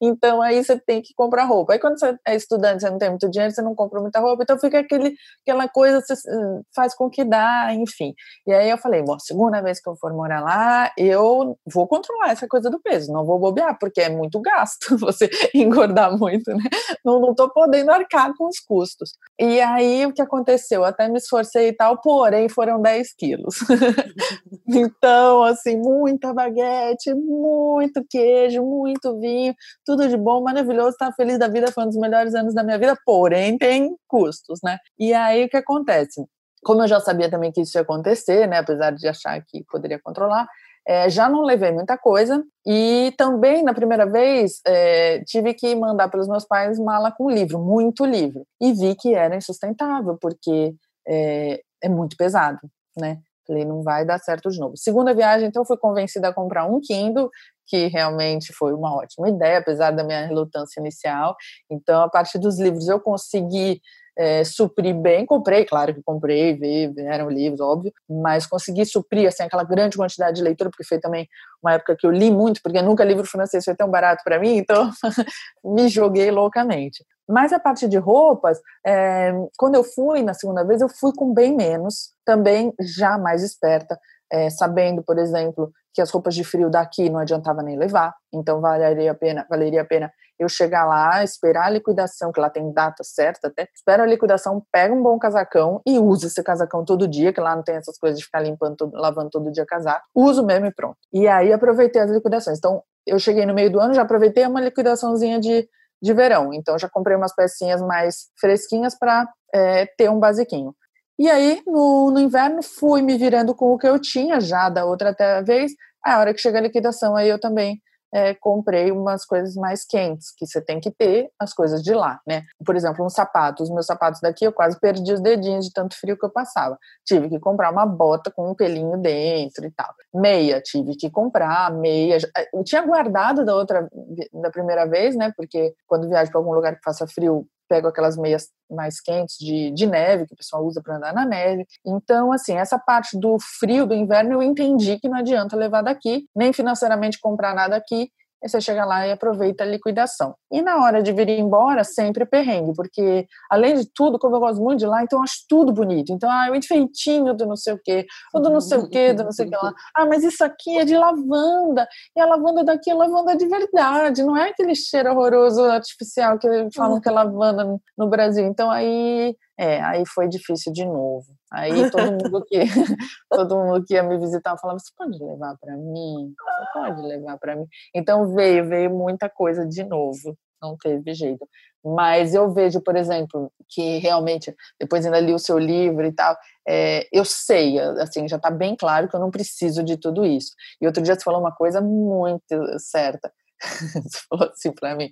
Então aí você tem que comprar roupa. Aí quando você é estudante, você não tem muito dinheiro, você não compra muita roupa, então fica aquele, aquela coisa, você hum, faz com que dá, enfim. E aí eu falei, bom, segunda vez que eu for morar lá, eu vou controlar essa coisa do peso, não vou bobear, porque é muito gasto você engordar muito, né? Não, não tô podendo arcar com os custos. E aí o que aconteceu? Eu até me esforcei e tal, porém foram 10 quilos. então Assim, muita baguete, muito queijo, muito vinho, tudo de bom, maravilhoso, tá feliz da vida, foi um dos melhores anos da minha vida, porém tem custos, né? E aí o que acontece? Como eu já sabia também que isso ia acontecer, né, apesar de achar que poderia controlar, é, já não levei muita coisa e também na primeira vez é, tive que mandar pelos meus pais mala com livro, muito livro, e vi que era insustentável porque é, é muito pesado, né? Falei, não vai dar certo de novo. Segunda viagem, então, fui convencida a comprar um Kindle, que realmente foi uma ótima ideia, apesar da minha relutância inicial. Então, a partir dos livros, eu consegui é, suprir bem. Comprei, claro que comprei, vi, eram livros, óbvio, mas consegui suprir assim, aquela grande quantidade de leitura, porque foi também uma época que eu li muito, porque nunca livro francês foi tão barato para mim, então me joguei loucamente. Mas a parte de roupas, é, quando eu fui na segunda vez, eu fui com bem menos, também já mais esperta, é, sabendo, por exemplo, que as roupas de frio daqui não adiantava nem levar, então valeria a pena, valeria a pena eu chegar lá, esperar a liquidação, que lá tem data certa até, espera a liquidação, pega um bom casacão e usa esse casacão todo dia, que lá não tem essas coisas de ficar limpando, todo, lavando todo dia casaco, uso mesmo e pronto. E aí aproveitei as liquidações. Então, eu cheguei no meio do ano, já aproveitei uma liquidaçãozinha de, de verão, então já comprei umas pecinhas mais fresquinhas para é, ter um basiquinho. E aí, no, no, inverno, fui me virando com o que eu tinha já da outra vez. A hora que chega a liquidação, aí eu também é, comprei umas coisas mais quentes, que você tem que ter as coisas de lá, né? Por exemplo, um sapato. Os meus sapatos daqui eu quase perdi os dedinhos de tanto frio que eu passava. Tive que comprar uma bota com um pelinho dentro e tal. Meia, tive que comprar meia. Eu tinha guardado da outra, da primeira vez, né? Porque quando viajo para algum lugar que faça frio, pego aquelas meias mais quentes de, de neve, que o pessoal usa para andar na neve. Então, assim, essa parte do frio do inverno eu entendi que não adianta levar daqui, nem financeiramente comprar nada aqui, você chega lá e aproveita a liquidação. E na hora de vir embora, sempre perrengue, porque além de tudo, como eu gosto muito de lá, então eu acho tudo bonito. Então, ah, o enfeitinho do não sei o quê, ou do não sei o quê, do não sei o que lá. Ah, mas isso aqui é de lavanda, e a lavanda daqui é lavanda de verdade, não é aquele cheiro horroroso artificial que falam que é lavanda no Brasil. Então, aí é, aí foi difícil de novo. Aí todo mundo que todo mundo que ia me visitar falava: "Você pode levar para mim? Você pode levar para mim?". Então veio, veio muita coisa de novo. Não teve jeito. Mas eu vejo, por exemplo, que realmente depois ainda li o seu livro e tal, é, eu sei, assim, já está bem claro que eu não preciso de tudo isso. E outro dia você falou uma coisa muito certa. Você falou assim para mim: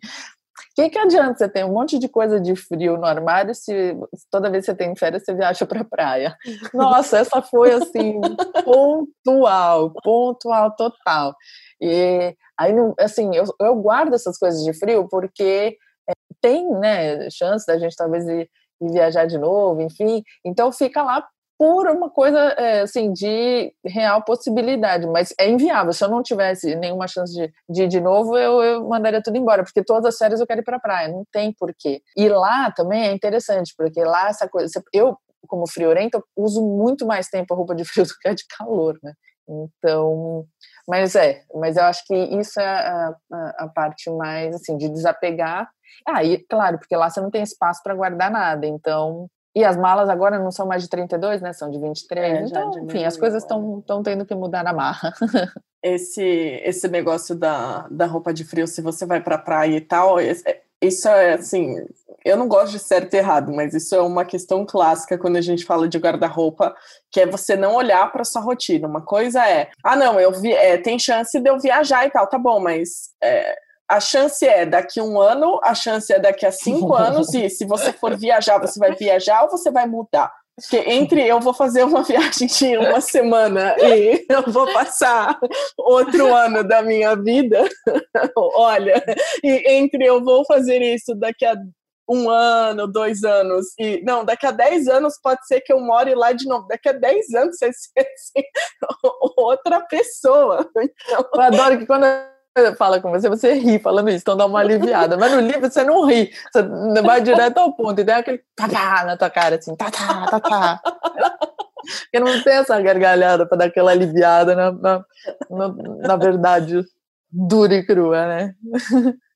que, que adianta você ter um monte de coisa de frio no armário se toda vez que você tem férias você viaja para a praia? Nossa, essa foi assim, pontual, pontual total. E aí, assim, eu, eu guardo essas coisas de frio porque é, tem, né, chance da gente talvez ir, ir viajar de novo, enfim. Então fica lá por uma coisa é, assim de real possibilidade, mas é inviável. Se eu não tivesse nenhuma chance de, de ir de novo, eu, eu mandaria tudo embora, porque todas as férias eu quero ir para praia, não tem porquê. E lá também é interessante, porque lá essa coisa, eu como friorenta uso muito mais tempo a roupa de frio do que a de calor, né? Então, mas é, mas eu acho que isso é a, a, a parte mais assim de desapegar. Ah, claro, porque lá você não tem espaço para guardar nada, então e as malas agora não são mais de 32, né? São de 23. É, então, enfim, as coisas estão tendo que mudar na marra. Esse, esse negócio da, da roupa de frio, se você vai pra praia e tal, isso é assim. Eu não gosto de certo e errado, mas isso é uma questão clássica quando a gente fala de guarda-roupa, que é você não olhar para sua rotina. Uma coisa é, ah, não, eu vi, é, tem chance de eu viajar e tal, tá bom, mas é, a chance é daqui a um ano, a chance é daqui a cinco anos, e se você for viajar, você vai viajar ou você vai mudar? Porque entre eu vou fazer uma viagem de uma semana e eu vou passar outro ano da minha vida, olha, e entre eu vou fazer isso daqui a um ano, dois anos, e não, daqui a dez anos pode ser que eu more lá de novo, daqui a dez anos você ser assim, outra pessoa. Então... Eu adoro que quando fala com você, você ri falando isso, então dá uma aliviada. Mas no livro você não ri, você vai direto ao ponto e dá aquele tá na tua cara, assim, tá tá tá tá. Porque não tem essa gargalhada para dar aquela aliviada na, na, na, na verdade dura e crua, né?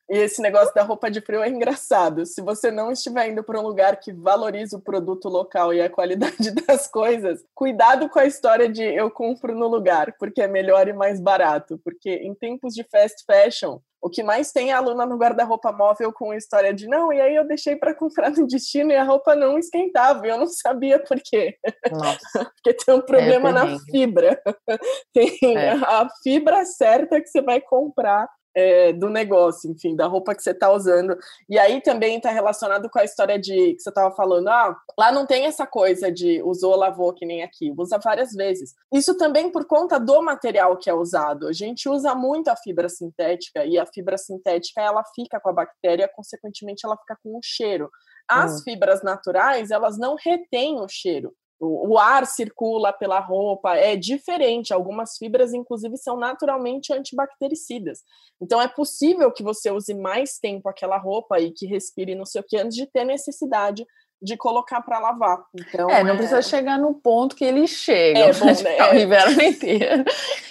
E esse negócio da roupa de frio é engraçado. Se você não estiver indo para um lugar que valoriza o produto local e a qualidade das coisas, cuidado com a história de eu compro no lugar, porque é melhor e mais barato. Porque em tempos de fast fashion, o que mais tem é aluna no guarda-roupa móvel com história de não, e aí eu deixei para comprar no destino e a roupa não esquentava, e eu não sabia por quê. Porque tem um problema é na fibra. Tem é. a fibra certa que você vai comprar é, do negócio, enfim, da roupa que você está usando. E aí também está relacionado com a história de que você estava falando, ah, lá não tem essa coisa de usou, lavou, que nem aqui, usa várias vezes. Isso também por conta do material que é usado. A gente usa muito a fibra sintética e a fibra sintética ela fica com a bactéria, consequentemente ela fica com o cheiro. As hum. fibras naturais, elas não retêm o cheiro o, ar circula pela roupa, é diferente. Algumas fibras, inclusive, são naturalmente antibactericidas. Então, é possível que você use mais tempo aquela roupa e que respire não sei o que antes de ter necessidade de colocar para lavar. Então, é, não é... precisa chegar no ponto que ele chega, é, bom, né? o inverno inteiro.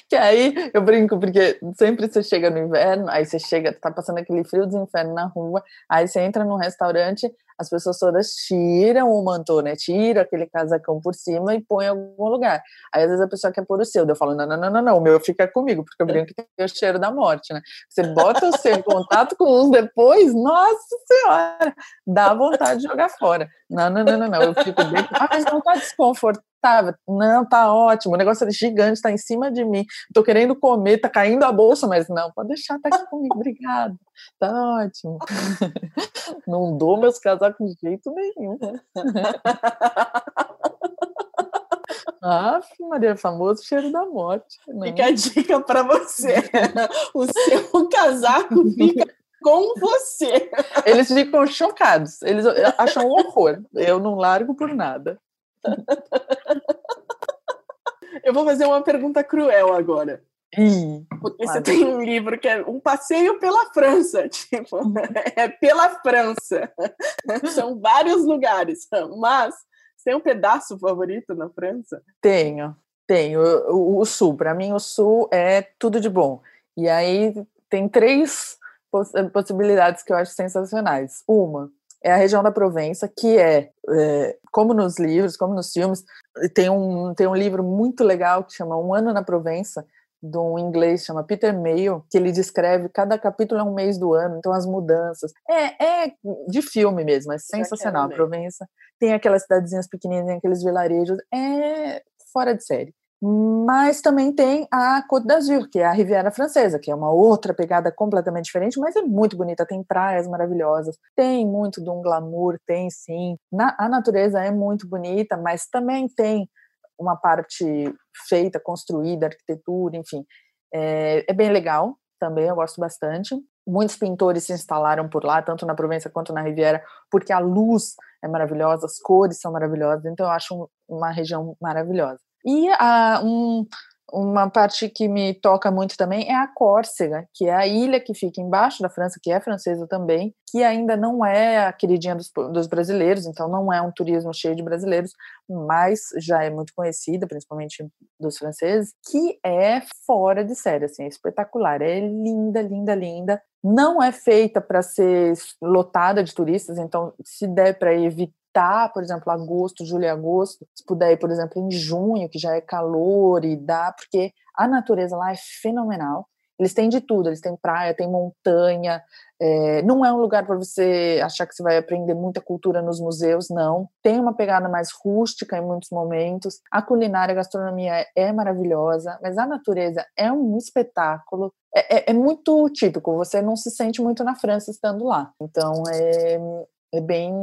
Que aí eu brinco, porque sempre você chega no inverno, aí você chega, tá passando aquele frio dos infernos na rua, aí você entra num restaurante, as pessoas todas tiram o mantô, né? Tira aquele casacão por cima e põe em algum lugar. Aí às vezes a pessoa quer pôr o seu, eu falo, não, não, não, não, não, o meu fica comigo, porque eu brinco que tem o cheiro da morte, né? Você bota o seu em contato com uns depois, nossa senhora, dá vontade de jogar fora. Não, não, não, não, não. eu fico bem, ah, mas não tá desconfortável não, tá ótimo, o negócio é gigante, tá em cima de mim, tô querendo comer, tá caindo a bolsa, mas não, pode deixar, tá aqui comigo, obrigado, tá ótimo. Não dou meus casacos de jeito nenhum. Ah, Maria, famoso cheiro da morte. Né? Fica a dica para você. O seu casaco fica com você. Eles ficam chocados. Eles acham um horror. Eu não largo por nada. Eu vou fazer uma pergunta cruel agora. Porque você tem um livro que é um passeio pela França, tipo, é pela França. São vários lugares, mas você tem um pedaço favorito na França? Tenho, tenho. O, o Sul, para mim, o Sul é tudo de bom. E aí tem três poss possibilidades que eu acho sensacionais. Uma, é a região da Provença, que é, é, como nos livros, como nos filmes, tem um, tem um livro muito legal que chama Um Ano na Provença, de um inglês chama Peter Mayo, que ele descreve cada capítulo é um mês do ano, então as mudanças. É, é de filme mesmo, é sensacional. A Provença tem aquelas cidadezinhas pequenininhas, tem aqueles vilarejos, é fora de série. Mas também tem a Côte d'Azur, que é a Riviera Francesa, que é uma outra pegada completamente diferente, mas é muito bonita, tem praias maravilhosas, tem muito de um glamour, tem sim. Na, a natureza é muito bonita, mas também tem uma parte feita, construída, arquitetura, enfim. É, é bem legal também, eu gosto bastante. Muitos pintores se instalaram por lá, tanto na Provença quanto na Riviera, porque a luz é maravilhosa, as cores são maravilhosas, então eu acho uma região maravilhosa. E a, um, uma parte que me toca muito também é a Córcega, que é a ilha que fica embaixo da França, que é francesa também, que ainda não é a queridinha dos, dos, brasileiros, então não é um turismo cheio de brasileiros, mas já é muito conhecida, principalmente dos franceses, que é fora de série, assim, é espetacular, é linda, linda, linda. Não é feita para ser lotada de turistas, então se der para evitar evitar, por exemplo, agosto, julho e agosto, se puder ir, por exemplo, em junho, que já é calor e dá, porque a natureza lá é fenomenal. Eles têm de tudo, eles têm praia, tem montanha. É, não é um lugar para você achar que você vai aprender muita cultura nos museus, não. Tem uma pegada mais rústica em muitos momentos. A culinária, a gastronomia é maravilhosa, mas a natureza é um espetáculo. É, é, é muito típico, você não se sente muito na França estando lá. Então, é, bem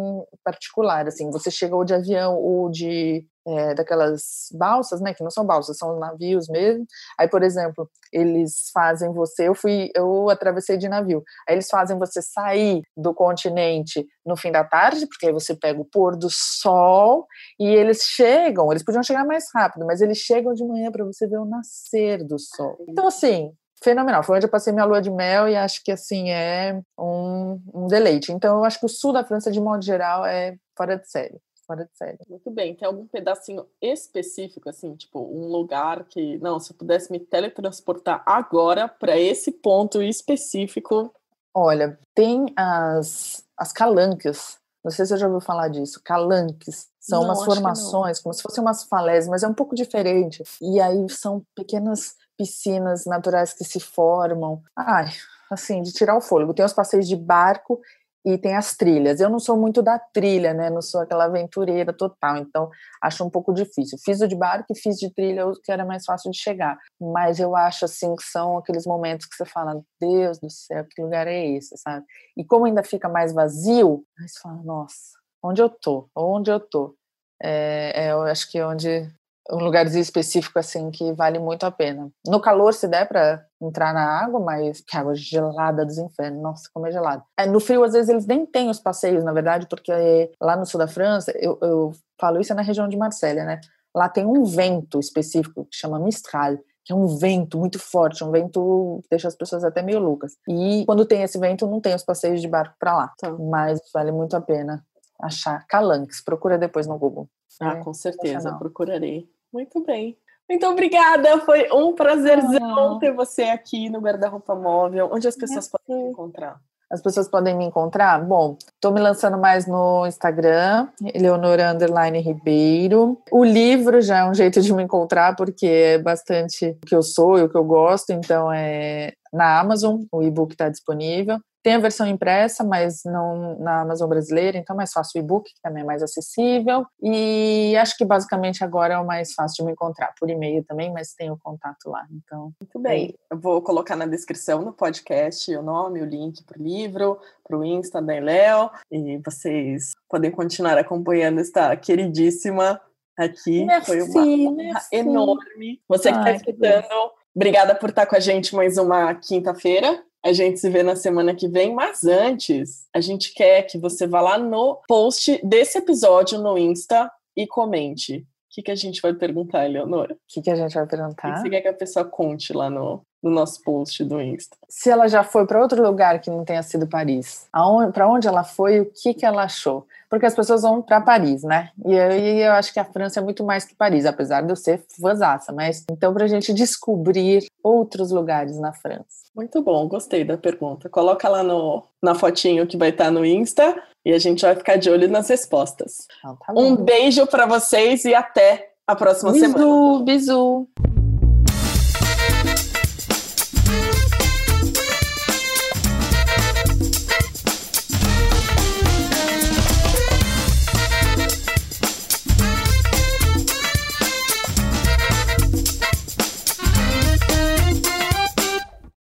particular, assim, você chega ou de avião ou de é, daquelas balsas, né, que não são balsas, são navios mesmo, aí, por exemplo, eles fazem você, eu fui, eu atravessei de navio, aí eles fazem você sair do continente no fim da tarde, porque aí você pega o pôr do sol, e eles chegam, eles podiam chegar mais rápido, mas eles chegam de manhã para você ver o nascer do sol. Então, assim, fenomenal. Foi onde eu passei minha lua de mel e acho que assim é um, um deleite. Então eu acho que o sul da França, de modo geral, é fora de série. Fora de série. Muito bem. Tem algum pedacinho específico, assim, tipo, um lugar que, não, se eu pudesse me teletransportar agora para esse ponto específico, Olha, tem as, as calancas. Não sei se você já ouviu falar disso. Calanques. São Não, umas formações, como se fossem umas falésias, mas é um pouco diferente. E aí são pequenas piscinas naturais que se formam. Ai, assim, de tirar o fôlego. Tem os passeios de barco e tem as trilhas. Eu não sou muito da trilha, né? Não sou aquela aventureira total, então acho um pouco difícil. Fiz o de barco e fiz de trilha, que era mais fácil de chegar. Mas eu acho assim que são aqueles momentos que você fala, Deus do céu, que lugar é esse, sabe? E como ainda fica mais vazio, aí você fala, nossa, onde eu tô? Onde eu tô? É, é, eu acho que é onde um lugarzinho específico assim que vale muito a pena. No calor, se der para entrar na água, mas que água gelada dos infernos, nossa, como é gelado. É, no frio, às vezes, eles nem têm os passeios, na verdade, porque lá no sul da França, eu, eu falo isso é na região de Marselha, né? Lá tem um vento específico que chama Mistral, que é um vento muito forte, um vento que deixa as pessoas até meio loucas. E quando tem esse vento, não tem os passeios de barco para lá, Tá. mas vale muito a pena achar. Calanques, procura depois no Google. Ah, É, com certeza, procurarei. Muito bem. Muito obrigada, foi um prazerzão Ah. ter você aqui no Guarda-Roupa Móvel. Onde as pessoas podem te encontrar? As pessoas podem me encontrar? Bom, estou me lançando mais no Instagram, Eleonora Underline Ribeiro. O livro já é um jeito de me encontrar, porque é bastante o que eu sou e o que eu gosto, então é na Amazon, o e-book está disponível. Tem a versão impressa, mas não na Amazon brasileira, então é mais fácil o e-book, que também é mais acessível. E acho que basicamente agora é o mais fácil de me encontrar, por e-mail também, mas tem o contato lá. Então, Muito bem. Eu vou colocar na descrição do podcast o nome, o link para o livro, para o Insta da Eléo. E vocês podem continuar acompanhando esta queridíssima aqui. Foi uma Merci, honra merci. enorme. Você que está escutando, obrigada por estar com a gente mais uma quinta-feira. A gente se vê na semana que vem, mas antes, a gente quer que você vá lá no post desse episódio no Insta e comente. O que, que a gente vai perguntar, Eleonora? o que, que a gente vai O que perguntar? que você quer que a pessoa conte lá no, no nosso post do Insta? se ela já foi para outro lugar que não tenha sido Paris, para onde ela foi, o que, que ela achou? Porque as pessoas vão para Paris, né? E eu, e eu acho que a França é muito mais que Paris, apesar de eu ser fãzaça. Mas então, para a gente descobrir outros lugares na França. Muito bom, gostei da pergunta. Coloca lá no, na fotinho que vai estar no Insta e a gente vai ficar de olho nas respostas. Então, tá Um beijo para vocês e até a próxima semana. bisu, bisu.